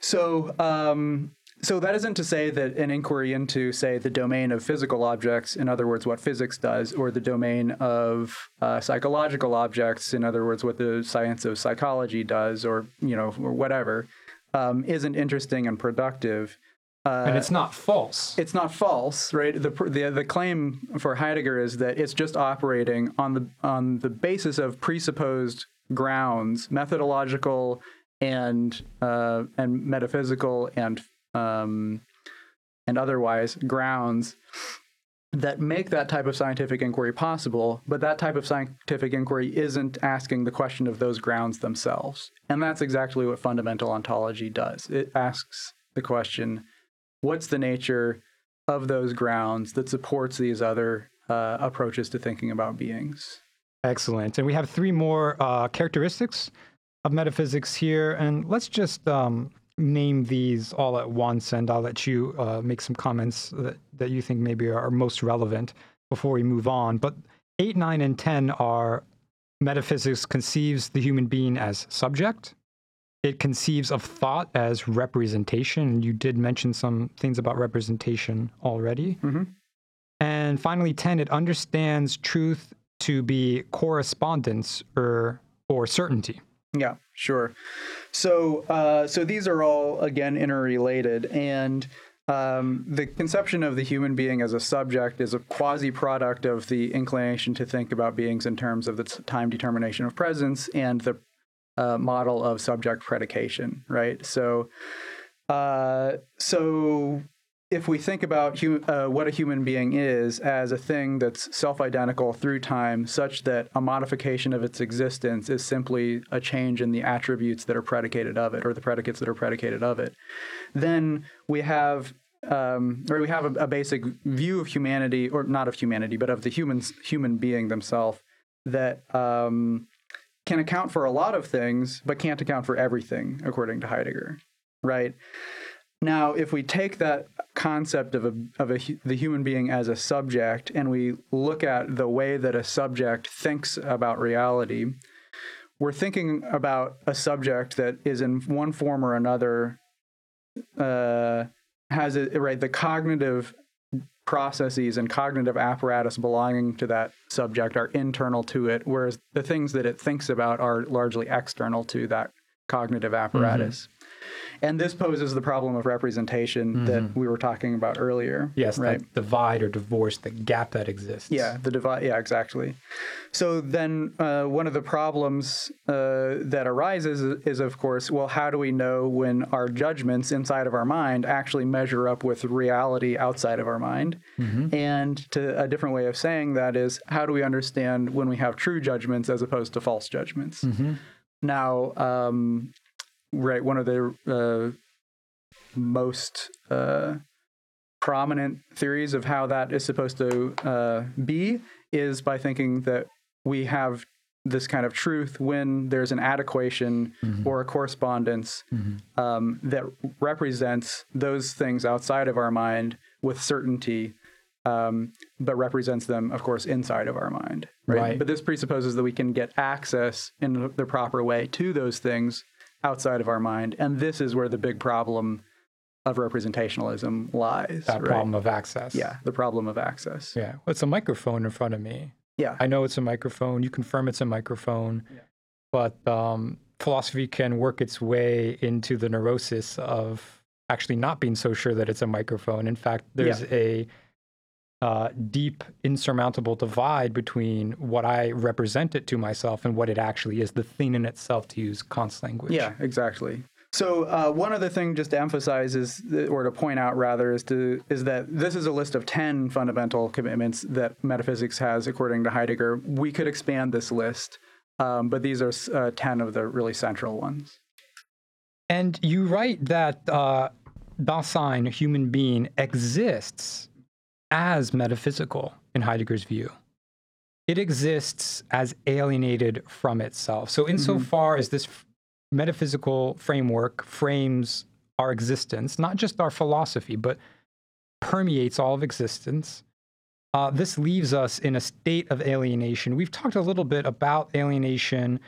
So, um, so that isn't to say that an inquiry into, say, the domain of physical objects, in other words, what physics does, or the domain of uh, psychological objects, in other words, what the science of psychology does, or you know, or whatever, um, isn't interesting and productive. Uh, and it's not false. It's not false, right? The, the the claim for Heidegger is that it's just operating on the on the basis of presupposed grounds, methodological and uh, and metaphysical and um, and otherwise grounds that make that type of scientific inquiry possible, but that type of scientific inquiry isn't asking the question of those grounds themselves. And that's exactly what fundamental ontology does. It asks the question what's the nature of those grounds that supports these other uh, approaches to thinking about beings? Excellent. And we have three more uh, characteristics of metaphysics here, and let's just um, name these all at once, and I'll let you uh, make some comments that, that you think maybe are most relevant before we move on. But 8, 9, and 10 are metaphysics conceives the human being as subject. It conceives of thought as representation. And you did mention some things about representation already. Mm-hmm. And finally, 10, it understands truth to be correspondence or, or certainty. Yeah, sure. So, uh, so these are all again interrelated, and um, the conception of the human being as a subject is a quasi product of the inclination to think about beings in terms of the time determination of presence and the uh, model of subject predication, right? So, uh, so if we think about uh, what a human being is as a thing that's self identical through time, such that a modification of its existence is simply a change in the attributes that are predicated of it or the predicates that are predicated of it, then we have. Um, or we have a, a basic view of humanity, or not of humanity, but of the humans, human being themselves, that um, can account for a lot of things, but can't account for everything, according to Heidegger, right? Now, if we take that concept of a of a the human being as a subject and we look at the way that a subject thinks about reality, we're thinking about a subject that is in one form or another uh, has a right the cognitive processes and cognitive apparatus belonging to that subject are internal to it, whereas the things that it thinks about are largely external to that cognitive apparatus. Mm-hmm. And this poses the problem of representation mm-hmm. that we were talking about earlier. Yes, right? that divide or divorce, the gap that exists. Yeah, the divide. Yeah, exactly. So then uh, one of the problems uh, that arises is, is, of course, well, how do we know when our judgments inside of our mind actually measure up with reality outside of our mind? Mm-hmm. And to a different way of saying that is, how do we understand when we have true judgments as opposed to false judgments? Mm-hmm. Now, um, right one of the uh, most uh, prominent theories of how that is supposed to uh, be is by thinking that we have this kind of truth when there's an adequation mm-hmm. or a correspondence mm-hmm. um, that represents those things outside of our mind with certainty um, but represents them, of course, inside of our mind. Right? right? But this presupposes that we can get access in the proper way to those things outside of our mind. And this is where the big problem of representationalism lies. That right? problem of access. Yeah, the problem of access. Yeah. Well, it's a microphone in front of me. Yeah. I know it's a microphone. You confirm it's a microphone. Yeah. But um, philosophy can work its way into the neurosis of actually not being so sure that it's a microphone. In fact, there's yeah. a uh, deep, insurmountable divide between what I represent it to myself and what it actually is, the thing in itself, to use Kant's language. Yeah, exactly. So uh, one other thing, just to emphasize, is or to point out rather, is to is that this is a list of ten fundamental commitments that metaphysics has, according to Heidegger. We could expand this list, um, but these are uh, ten of the really central ones. And you write that uh, Dasein, human being, exists as metaphysical in Heidegger's view. It exists as alienated from itself. So, insofar mm-hmm. as this metaphysical framework frames our existence, not just our philosophy, but permeates all of existence, uh, this leaves us in a state of alienation. We've talked a little bit about alienation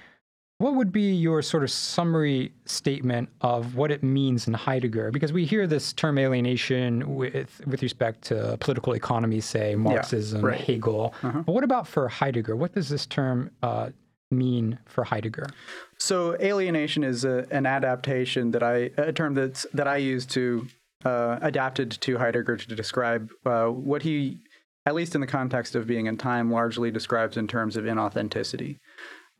what would be your sort of summary statement of what it means in Heidegger? Because we hear this term alienation with with respect to political economy, say Marxism, yeah, right. Hegel. Uh-huh. But what about for Heidegger? What does this term uh, mean for Heidegger? So alienation is a, an adaptation that I a term that's that I use to uh, adapted to Heidegger to describe uh, what he, at least in the context of Being and Time, largely describes in terms of inauthenticity.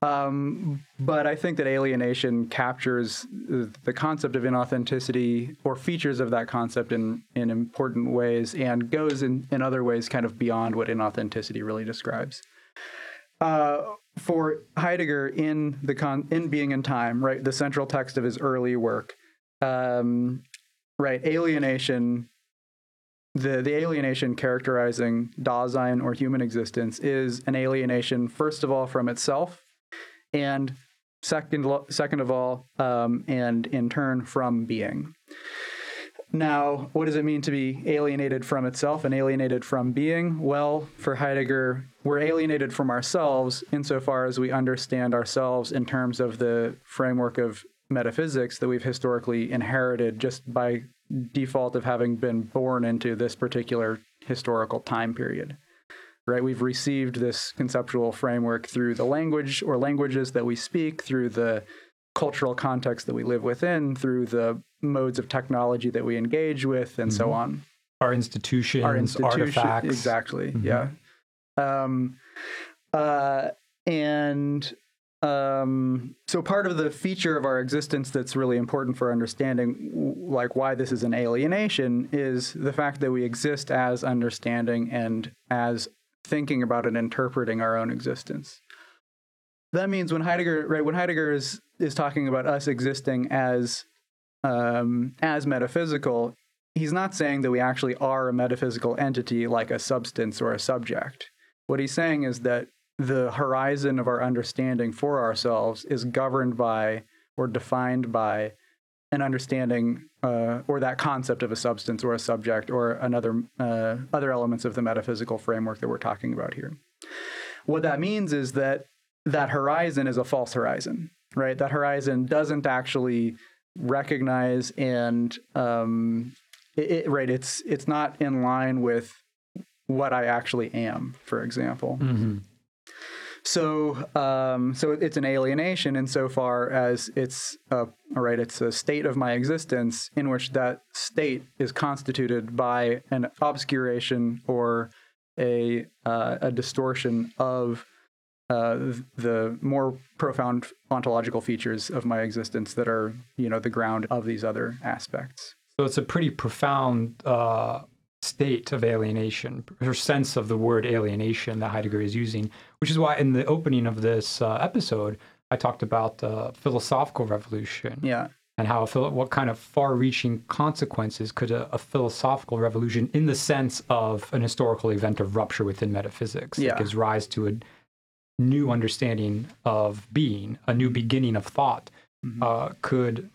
Um, but I think that alienation captures the concept of inauthenticity or features of that concept in, in important ways and goes in, in other ways kind of beyond what inauthenticity really describes. Uh, for Heidegger, in the con- in Being and Time, right, the central text of his early work, um, right, alienation the, the alienation characterizing Dasein or human existence is an alienation, first of all, from itself, and second, second of all, um, and in turn from being. Now, what does it mean to be alienated from itself and alienated from being? Well, for Heidegger, we're alienated from ourselves insofar as we understand ourselves in terms of the framework of metaphysics that we've historically inherited just by default of having been born into this particular historical time period right? We've received this conceptual framework through the language or languages that we speak, through the cultural context that we live within, through the modes of technology that we engage with, and mm-hmm. so on. Our institutions, our institution, artifacts. Exactly. Mm-hmm. Yeah. Um, uh, and um, so part of the feature of our existence that's really important for understanding like why this is an alienation is the fact that we exist as understanding and as thinking about and interpreting our own existence. That means when Heidegger, right, when Heidegger is is talking about us existing as um, as metaphysical, he's not saying that we actually are a metaphysical entity like a substance or a subject. What he's saying is that the horizon of our understanding for ourselves is governed by or defined by an understanding uh, or that concept of a substance or a subject or another uh, other elements of the metaphysical framework that we're talking about here. What that means is that that horizon is a false horizon, right? That horizon doesn't actually recognize and um, it, it, right. It's it's not in line with what I actually am, for example. Mm-hmm. So, um, so it's an alienation insofar as it's a, right. It's a state of my existence in which that state is constituted by an obscuration or a uh, a distortion of uh, the more profound ontological features of my existence that are, you know, the ground of these other aspects. So it's a pretty profound uh, state of alienation, or sense of the word alienation that Heidegger is using, which is why in the opening of this uh, episode, I talked about uh, philosophical revolution. Yeah. And how what kind of far-reaching consequences could a, a, philosophical revolution, in the sense of an historical event of rupture within metaphysics, yeah. that gives rise to a new understanding of being, a new beginning of thought, mm-hmm. uh, could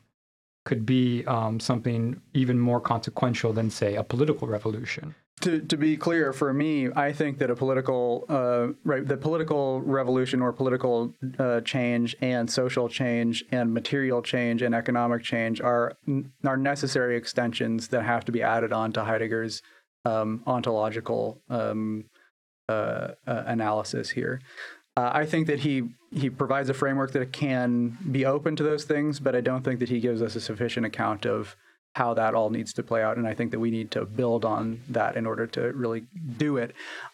could be um, something even more consequential than, say, a political revolution. To, to be clear, for me, I think that a political uh, right, the political revolution or political uh, change and social change and material change and economic change are are necessary extensions that have to be added on to Heidegger's um, ontological um, uh, uh analysis here. Uh, I think that he he provides a framework that can be open to those things, but I don't think that he gives us a sufficient account of how that all needs to play out. And I think that we need to build on that in order to really do it.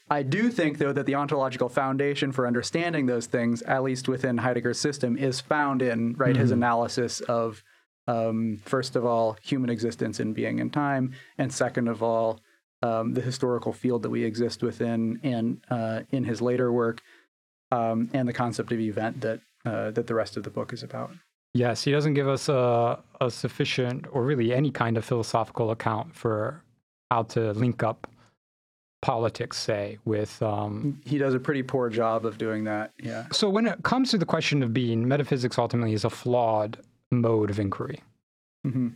I do think, though, that the ontological foundation for understanding those things, at least within Heidegger's system, is found in right mm-hmm. his analysis of um, first of all human existence in being and time, and second of all um, the historical field that we exist within, and uh, in his later work um, and the concept of event that uh, that the rest of the book is about. Yes, he doesn't give us a, a sufficient or really any kind of philosophical account for how to link up politics, say, with. Um, he does a pretty poor job of doing that. Yeah. So when it comes to the question of being, metaphysics ultimately is a flawed mode of inquiry. Mm-hmm.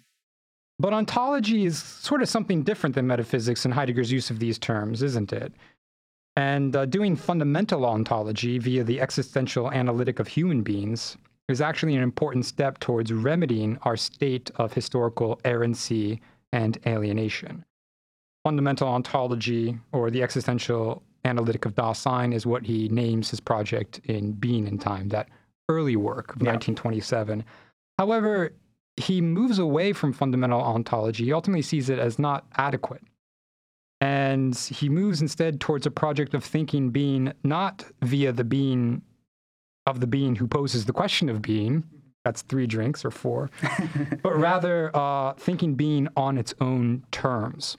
But ontology is sort of something different than metaphysics in Heidegger's use of these terms, isn't it? And uh, doing fundamental ontology via the existential analytic of human beings is actually an important step towards remedying our state of historical errancy and alienation. Fundamental ontology, or the existential analytic of Dasein, is what he names his project in Being and Time, that early work of yeah. 1927. However, he moves away from fundamental ontology. He ultimately sees it as not adequate. And he moves instead towards a project of thinking being not via the being of the being who poses the question of being. That's three drinks or four, [LAUGHS] but rather uh, thinking being on its own terms.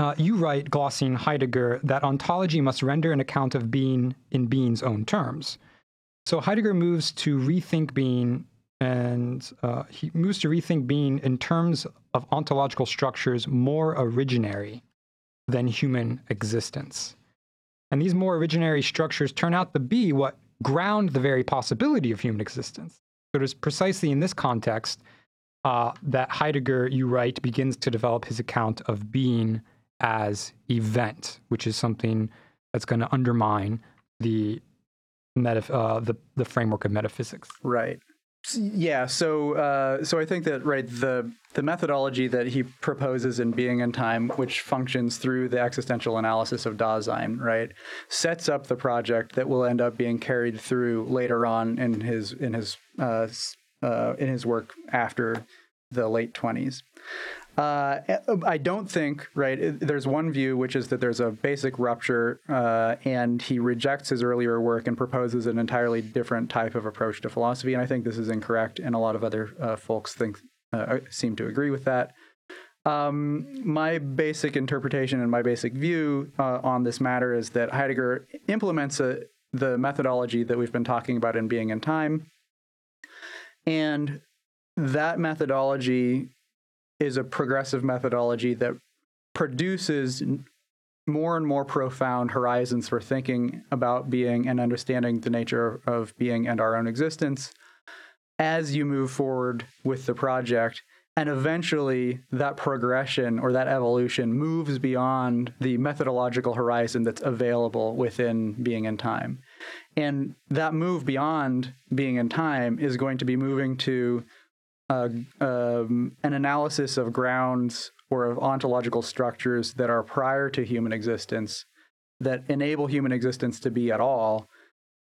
Uh, you write, glossing Heidegger, that ontology must render an account of being in being's own terms. So Heidegger moves to rethink being, and uh, he moves to rethink being in terms of ontological structures more originary than human existence. And these more originary structures turn out to be what ground the very possibility of human existence. So it is precisely in this context uh, that Heidegger, you write, begins to develop his account of being as event, which is something that's going to undermine the, metaph- uh, the the framework of metaphysics. Right. Yeah, so uh, so I think that right the the methodology that he proposes in Being and Time, which functions through the existential analysis of Dasein, right, sets up the project that will end up being carried through later on in his in his uh, uh, in his work after the late twenties. Uh, I don't think, right, there's one view, which is that there's a basic rupture, uh, and he rejects his earlier work and proposes an entirely different type of approach to philosophy. And I think this is incorrect, and a lot of other uh, folks think uh, seem to agree with that. Um, my basic interpretation and my basic view uh, on this matter is that Heidegger implements a, the methodology that we've been talking about in Being and Time. And that methodology is a progressive methodology that produces more and more profound horizons for thinking about being and understanding the nature of being and our own existence as you move forward with the project. And eventually, that progression or that evolution moves beyond the methodological horizon that's available within being and time. And that move beyond Being and Time is going to be moving to um, an analysis of grounds or of ontological structures that are prior to human existence that enable human existence to be at all,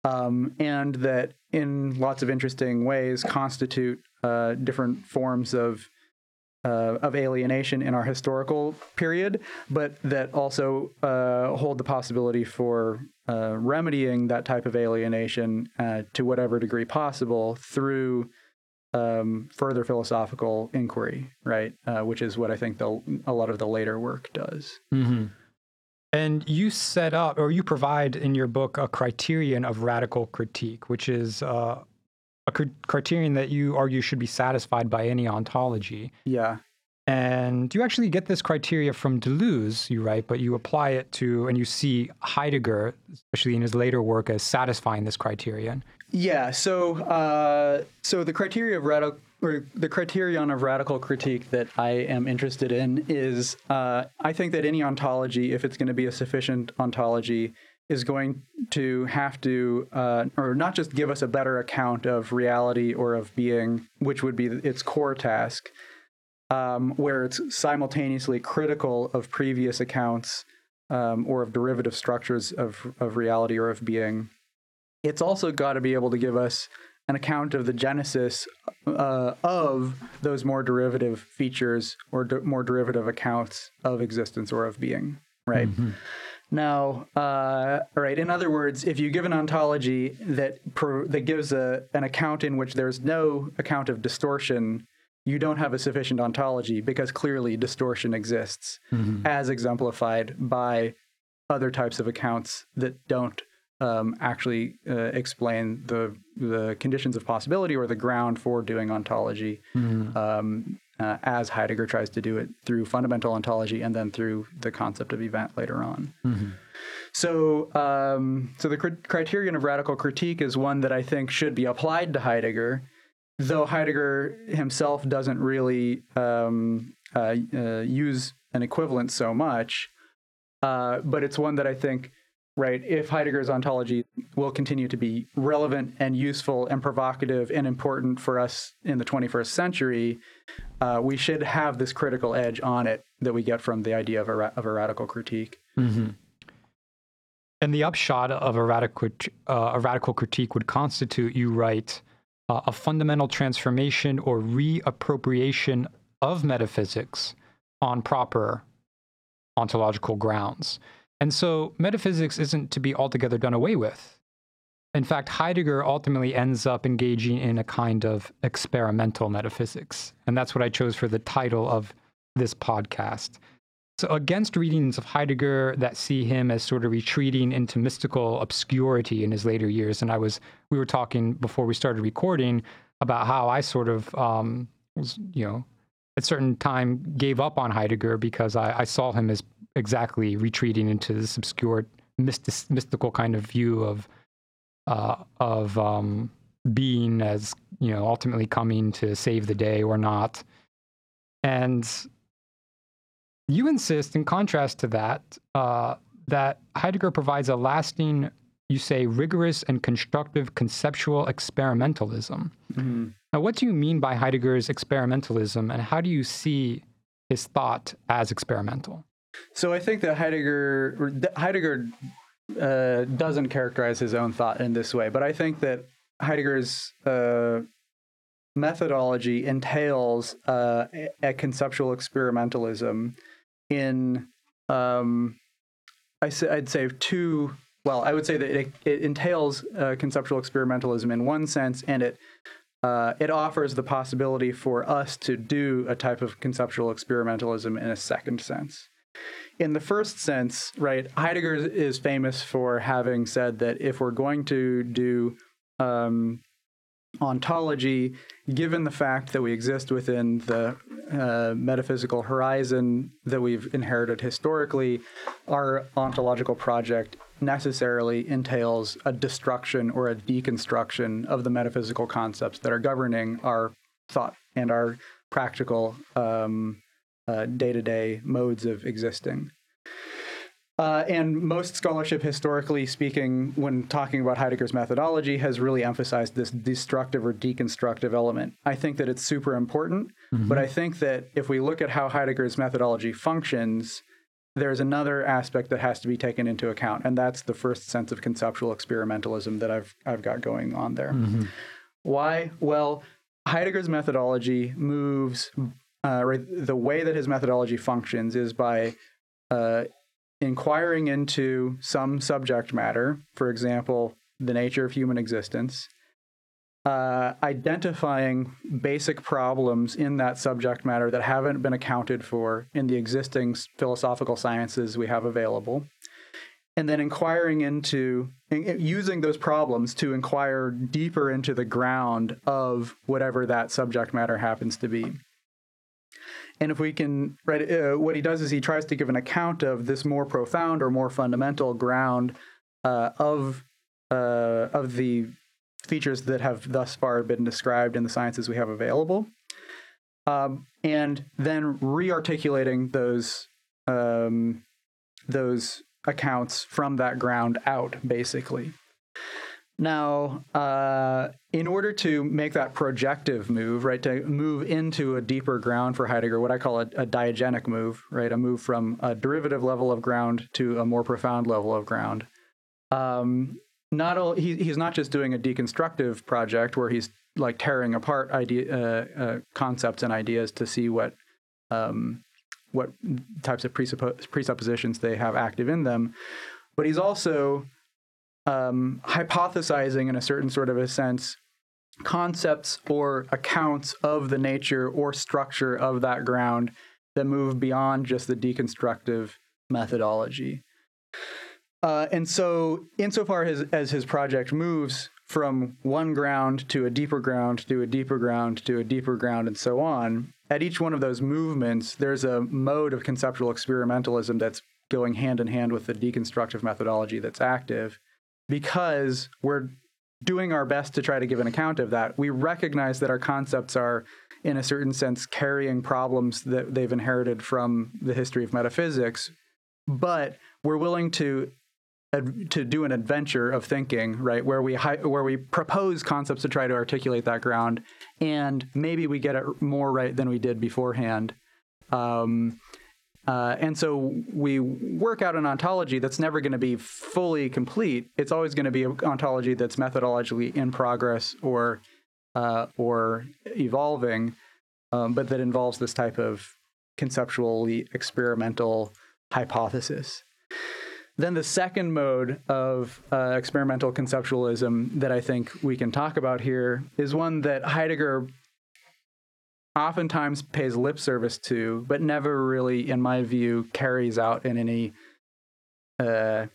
um, and that in lots of interesting ways constitute uh, different forms of uh, of alienation in our historical period, but that also uh, hold the possibility for uh, remedying that type of alienation uh, to whatever degree possible through um, further philosophical inquiry, right? Uh, which is what I think the, a lot of the later work does. Mm-hmm. And you set up, or you provide in your book, a criterion of radical critique, which is uh, a cr- criterion that you argue should be satisfied by any ontology. Yeah. And you actually get this criteria from Deleuze, you write, but you apply it to, and you see Heidegger, especially in his later work, as satisfying this criterion. Yeah. So, uh, so the criteria of radical or the criterion of radical critique that I am interested in is uh, I think that any ontology, if it's going to be a sufficient ontology, is going to have to, uh, or not just give us a better account of reality or of being, which would be its core task, um, where it's simultaneously critical of previous accounts um, or of derivative structures of, of reality or of being. It's also got to be able to give us an account of the genesis uh, of those more derivative features or de- more derivative accounts of existence or of being, right? Mm-hmm. Now, uh, right. In other words, if you give an ontology that per, that gives a, an account in which there's no account of distortion, you don't have a sufficient ontology because clearly distortion exists, mm-hmm. as exemplified by other types of accounts that don't um, actually uh, explain the the conditions of possibility or the ground for doing ontology, mm-hmm. um, uh, as Heidegger tries to do it through fundamental ontology and then through the concept of event later on. Mm-hmm. So, um, so the cr- criterion of radical critique is one that I think should be applied to Heidegger, though Heidegger himself doesn't really um, uh, uh, use an equivalent so much. Uh, but it's one that I think right? If Heidegger's ontology will continue to be relevant and useful and provocative and important for us in the 21st century, uh, we should have this critical edge on it that we get from the idea of a, ra- of a radical critique. Mm-hmm. And the upshot of a radical, uh, a radical critique would constitute, you write, uh, a fundamental transformation or reappropriation of metaphysics on proper ontological grounds. And so metaphysics isn't to be altogether done away with. In fact, Heidegger ultimately ends up engaging in a kind of experimental metaphysics. And that's what I chose for the title of this podcast. So, against readings of Heidegger that see him as sort of retreating into mystical obscurity in his later years, and I was, we were talking before we started recording about how I sort of um, was, you know, at certain time gave up on Heidegger because I, I saw him as exactly retreating into this obscure mystic, mystical kind of view of uh, of um, being as you know ultimately coming to save the day or not. And you insist in contrast to that uh, that heidegger provides a lasting you say rigorous and constructive conceptual experimentalism. Mm-hmm. now what do you mean by heidegger's experimentalism and how do you see his thought as experimental so I think that Heidegger Heidegger uh, doesn't characterize his own thought in this way, but I think that Heidegger's uh, methodology entails uh, a conceptual experimentalism in um, I would say two. Well, I would say that it, it entails uh, conceptual experimentalism in one sense, and it uh, it offers the possibility for us to do a type of conceptual experimentalism in a second sense in the first sense, right, Heidegger is famous for having said that if we're going to do um, ontology, given the fact that we exist within the uh, metaphysical horizon that we've inherited historically, our ontological project necessarily entails a destruction or a deconstruction of the metaphysical concepts that are governing our thought and our practical um, day to day modes of existing. Uh, and most scholarship, historically speaking, when talking about Heidegger's methodology, has really emphasized this destructive or deconstructive element. I think that it's super important, mm-hmm. but I think that if we look at how Heidegger's methodology functions, there's another aspect that has to be taken into account, and that's the first sense of conceptual experimentalism that I've I've got going on there. Mm-hmm. Why? Well, Heidegger's methodology moves. Uh, right, the way that his methodology functions is by uh, inquiring into some subject matter, for example, the nature of human existence, uh, identifying basic problems in that subject matter that haven't been accounted for in the existing philosophical sciences we have available, and then inquiring into using those problems to inquire deeper into the ground of whatever that subject matter happens to be. And if we can, right, uh, what he does is he tries to give an account of this more profound or more fundamental ground uh, of uh, of the features that have thus far been described in the sciences we have available, um, and then re-articulating those um, those accounts from that ground out, basically. Now, uh, in order to make that projective move, right, to move into a deeper ground for Heidegger, what I call a, a diagenic move, right, a move from a derivative level of ground to a more profound level of ground. Um, not all, he, he's not just doing a deconstructive project where he's like tearing apart idea uh, uh, concepts and ideas to see what um, what types of presuppo- presuppositions they have active in them, but he's also um, hypothesizing in a certain sort of a sense concepts or accounts of the nature or structure of that ground that move beyond just the deconstructive methodology. Uh, and so, insofar as, as his project moves from one ground to a deeper ground to a deeper ground to a deeper ground and so on, at each one of those movements, there's a mode of conceptual experimentalism that's going hand in hand with the deconstructive methodology that's active because we're doing our best to try to give an account of that. We recognize that our concepts are, in a certain sense, carrying problems that they've inherited from the history of metaphysics, but we're willing to to do an adventure of thinking, right, where we where we propose concepts to try to articulate that ground, and maybe we get it more right than we did beforehand. Um, uh, and so we work out an ontology that's never going to be fully complete. It's always going to be an ontology that's methodologically in progress or uh, or evolving, um, but that involves this type of conceptually experimental hypothesis. Then the second mode of uh, experimental conceptualism that I think we can talk about here is one that Heidegger oftentimes pays lip service to, but never really, in my view, carries out in any uh,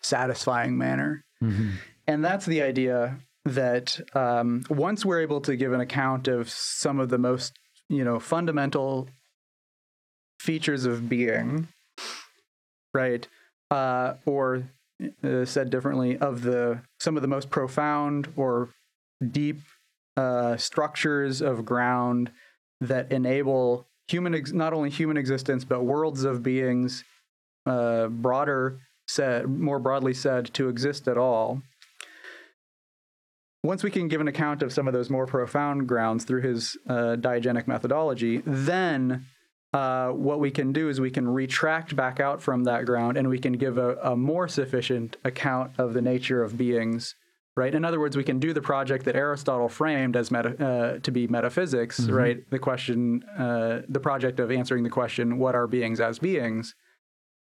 satisfying manner. Mm-hmm. And that's the idea that um, once we're able to give an account of some of the most, you know, fundamental features of being, right, uh, or uh, said differently, of the some of the most profound or deep uh, structures of ground that enable human ex- not only human existence but worlds of beings uh, broader said more broadly said to exist at all. Once we can give an account of some of those more profound grounds through his uh, diagenic methodology then uh, what we can do is we can retract back out from that ground and we can give a, a more sufficient account of the nature of beings right? In other words, we can do the project that Aristotle framed as meta, uh, to be metaphysics, mm-hmm. right? The question, uh, the project of answering the question, what are beings as beings?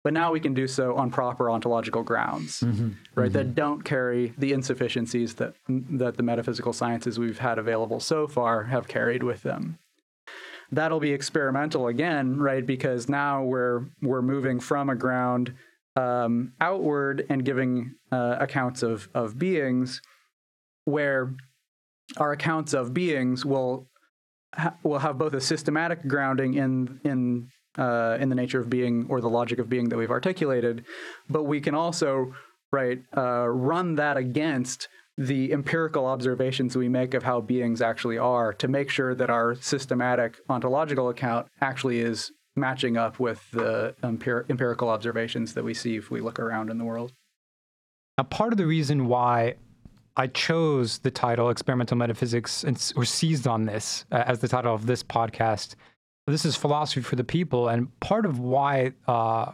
But now we can do so on proper ontological grounds, mm-hmm. right? Mm-hmm. That don't carry the insufficiencies that that the metaphysical sciences we've had available so far have carried with them. That'll be experimental again, right? Because now we're we're moving from a ground um, outward and giving uh, accounts of of beings, where our accounts of beings will ha- will have both a systematic grounding in in uh, in the nature of being or the logic of being that we've articulated, but we can also right uh, run that against the empirical observations we make of how beings actually are to make sure that our systematic ontological account actually is matching up with the empir- empirical observations that we see if we look around in the world. Now, part of the reason why I chose the title Experimental Metaphysics and, or seized on this uh, as the title of this podcast. This is Philosophy for the People. And part of why uh,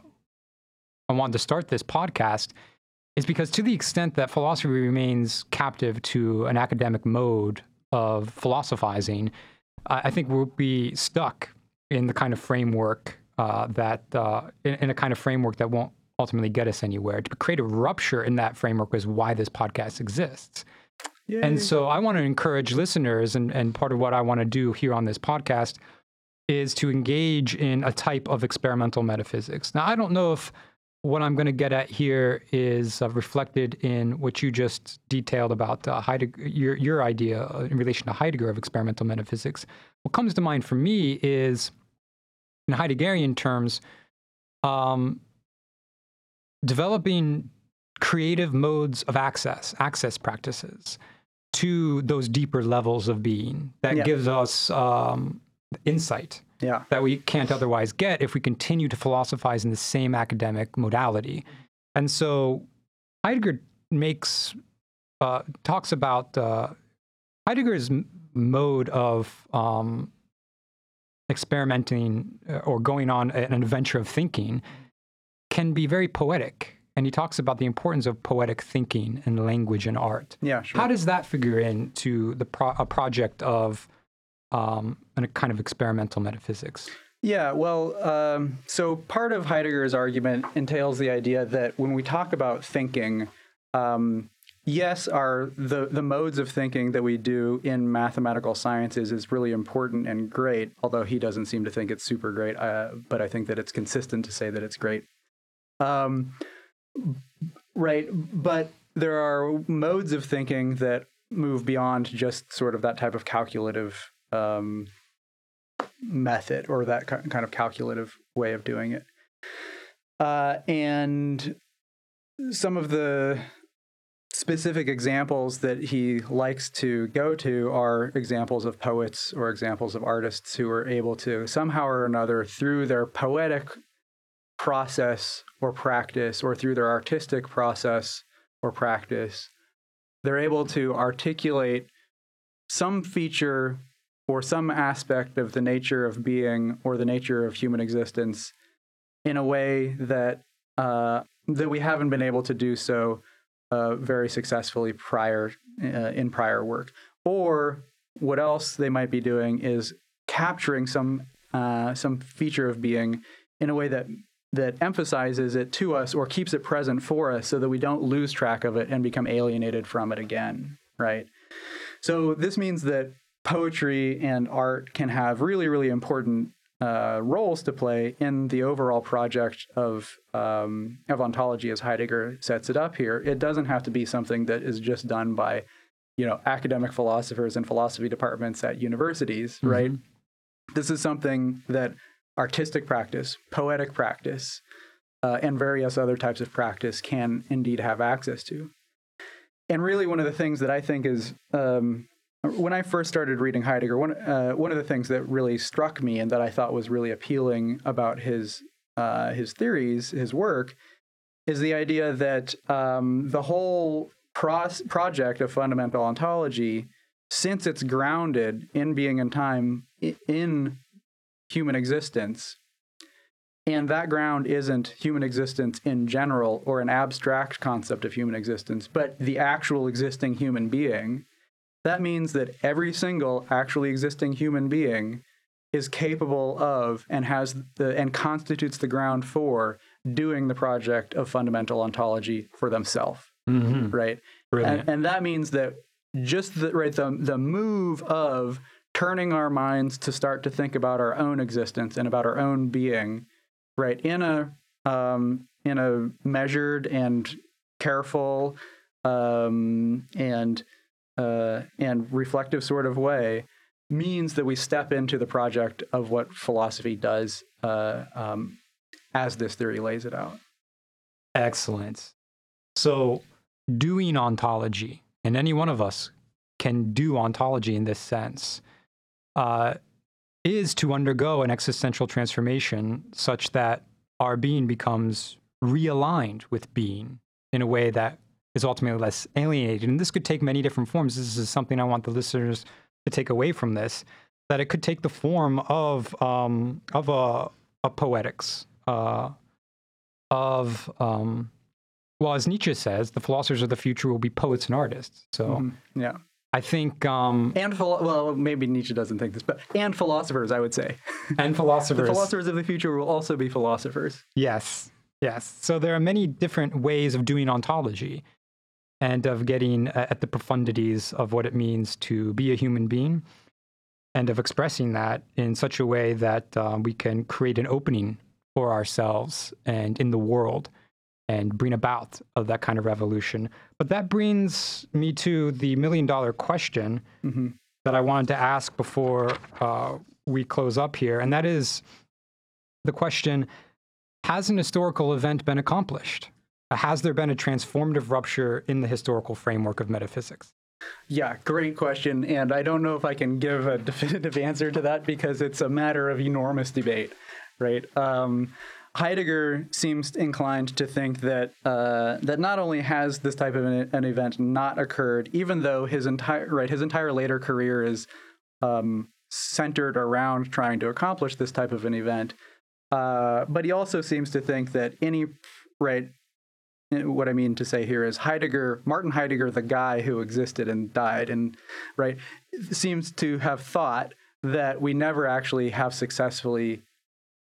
I wanted to start this podcast is because, to the extent that philosophy remains captive to an academic mode of philosophizing, I think we'll be stuck in the kind of framework uh, that, uh, in, in a kind of framework that won't ultimately get us anywhere. To create a rupture in that framework is why this podcast exists. Yay. And so I want to encourage listeners, and, and part of what I want to do here on this podcast is to engage in a type of experimental metaphysics. Now, I don't know if what I'm going to get at here is uh, reflected in what you just detailed about uh, Heidegger, your, your idea uh, in relation to Heidegger of experimental metaphysics. What comes to mind for me is, in Heideggerian terms, um, developing creative modes of access, access practices to those deeper levels of being that yeah. gives us um, insight yeah. that we can't otherwise get if we continue to philosophize in the same academic modality. And so Heidegger makes uh, talks about uh, Heidegger's mode of um, experimenting uh, or going on an adventure of thinking can be very poetic. And he talks about the importance of poetic thinking and language and art. Yeah, sure. How does that figure into the pro- a project of um, a kind of experimental metaphysics? Yeah, well, um, so part of Heidegger's argument entails the idea that when we talk about thinking, um, yes, our the the modes of thinking that we do in mathematical sciences is really important and great. Although he doesn't seem to think it's super great, uh, but I think that it's consistent to say that it's great. Um, right, but there are modes of thinking that move beyond just sort of that type of calculative um, method or that kind of calculative way of doing it. Uh, and some of the specific examples that he likes to go to are examples of poets or examples of artists who are able to somehow or another through their poetic process or practice or through their artistic process or practice, they're able to articulate some feature or some aspect of the nature of being or the nature of human existence in a way that uh, that we haven't been able to do so uh, very successfully prior uh, in prior work. Or what else they might be doing is capturing some uh, some feature of being in a way that that emphasizes it to us or keeps it present for us so that we don't lose track of it and become alienated from it again, right? So this means that poetry and art can have really, really important uh, roles to play in the overall project of um, of ontology as Heidegger sets it up here. It doesn't have to be something that is just done by, you know, academic philosophers and philosophy departments at universities, mm-hmm. right? This is something that artistic practice, poetic practice, uh, and various other types of practice can indeed have access to. And really, one of the things that I think is um, when I first started reading Heidegger, one uh, one of the things that really struck me and that I thought was really appealing about his uh, his theories, his work, is the idea that um, the whole project of fundamental ontology, since it's grounded in being and time in human existence, and that ground isn't human existence in general or an abstract concept of human existence, but the actual existing human being that means that every single actually existing human being is capable of and has the and constitutes the ground for doing the project of fundamental ontology for themselves. Mm-hmm. Right. And, and, that means that just the right the the move of turning our minds to start to think about our own existence and about our own being, right, in a um, in a measured and careful um, and uh, and reflective sort of way means that we step into the project of what philosophy does uh, um, as this theory lays it out. Excellent. So, doing ontology, and any one of us can do ontology in this sense, uh, is to undergo an existential transformation such that our being becomes realigned with being in a way that is ultimately less alienated. And this could take many different forms. This is something I want the listeners to take away from this that it could take the form of um, of a, a poetics, uh, of um, well, as Nietzsche says, the philosophers of the future will be poets and artists. So Mhm. Yeah. I think um, And philo- well, maybe Nietzsche doesn't think this, but and philosophers, I would say. [LAUGHS] and philosophers, The philosophers of the future will also be philosophers. yes, yes. So there are many different ways of doing ontology and of getting uh, at the profundities of what it means to be a human being and of expressing that in such a way that um, we can create an opening for ourselves and in the world and bring about of that kind of revolution. But that brings me to the million dollar question Mhm. that I wanted to ask before uh, we close up here, and that is the question: Has an historical event been accomplished? Has there been a transformative rupture in the historical framework of metaphysics? Yeah, great question. And I don't know if I can give a [LAUGHS] definitive answer to that because it's a matter of enormous debate, right? Um, Heidegger seems inclined to think that uh, that not only has this type of an, an event not occurred, even though his entire right his entire later career is um, centered around trying to accomplish this type of an event, uh, but he also seems to think that any right what I mean to say here is Heidegger, Martin Heidegger, the guy who existed and died, and right, seems to have thought that we never actually have successfully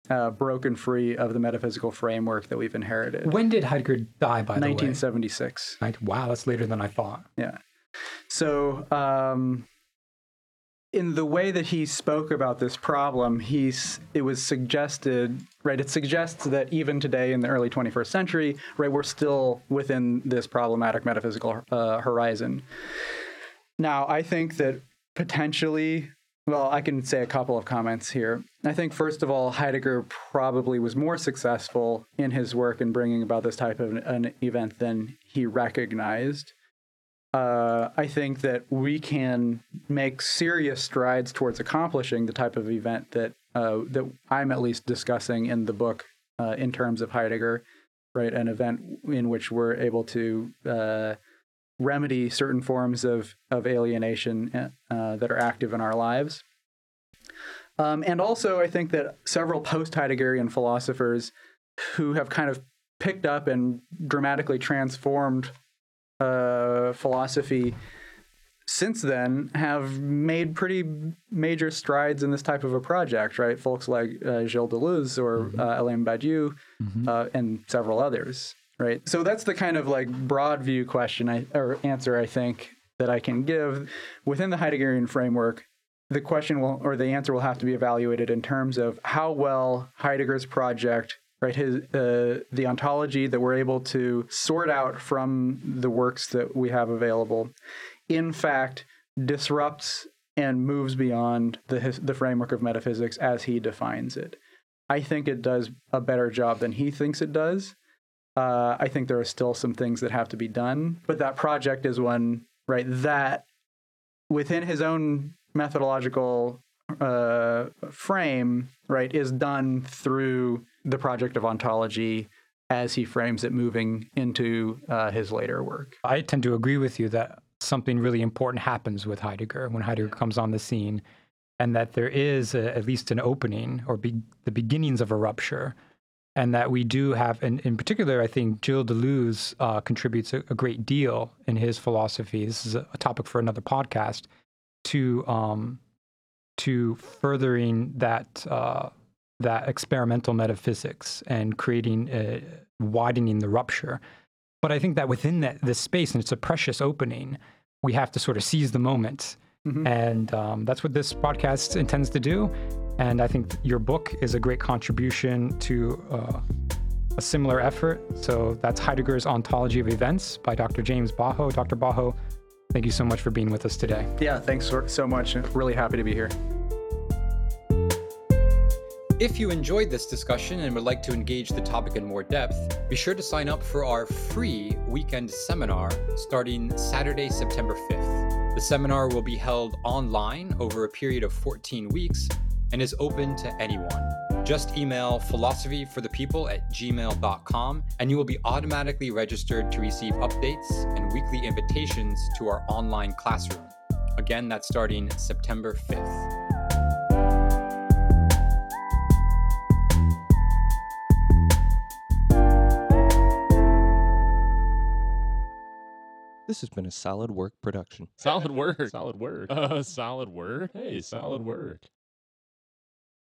uh, broken free of the metaphysical framework that we've inherited. When did Heidegger die, by the way? 1976. Wow, that's later than I thought. Yeah. So, um, in the way that he spoke about this problem, he's it was suggested, right? It suggests that even today in the early 21st century, right, we're still within this problematic metaphysical uh, horizon. Now, I think that potentially, well, I can say a couple of comments here. I think, first of all, Heidegger probably was more successful in his work in bringing about this type of an event than he recognized. Uh, I think that we can make serious strides towards accomplishing the type of event that uh, that I'm at least discussing in the book uh, in terms of Heidegger, right? An event in which we're able to uh, remedy certain forms of of alienation uh, that are active in our lives. Um, and also, I think that several post Heideggerian philosophers who have kind of picked up and dramatically transformed uh, philosophy since then have made pretty major strides in this type of a project, right? Folks like uh, Gilles Deleuze or mm-hmm. uh, Alain Badiou mm-hmm. uh, and several others, right? So that's the kind of like broad view question I, or answer I think that I can give within the Heideggerian framework. The question will, or the answer will have to be evaluated in terms of how well Heidegger's project right? His uh, the ontology that we're able to sort out from the works that we have available in fact disrupts and moves beyond the his, the framework of metaphysics as he defines it. I think it does a better job than he thinks it does. Uh, i think there are still some things that have to be done but that project is one right that within his own methodological uh, frame right is done through the project of ontology as he frames it moving into uh, his later work. I tend to agree with you that something really important happens with Heidegger when Heidegger comes on the scene, and that there is a, at least an opening or be, the beginnings of a rupture, and that we do have, and in particular, I think Gilles Deleuze uh, contributes a, a, great deal in his philosophy. This is a, a topic for another podcast to um, to furthering that. Uh, that experimental metaphysics and creating, uh, widening the rupture. But I think that within that this space, and it's a precious opening, we have to sort of seize the moment. Mm-hmm. And um, that's what this podcast intends to do. And I think your book is a great contribution to uh, a similar effort. So that's Heidegger's Ontology of Events by Dr. James Bahoh. Dr. Bahoh, thank you so much for being with us today. Yeah, thanks so much. Really happy to be here. If you enjoyed this discussion and would like to engage the topic in more depth, be sure to sign up for our free weekend seminar starting Saturday, September 5th. The seminar will be held online over a period of 14 weeks, and is open to anyone. Just email philosophyforthepeople at gmail.com and you will be automatically registered to receive updates and weekly invitations to our online classroom. Again, that's starting September 5th. This has been a solid work production. Solid work. Solid work. Uh, [LAUGHS] solid work. Hey, solid work.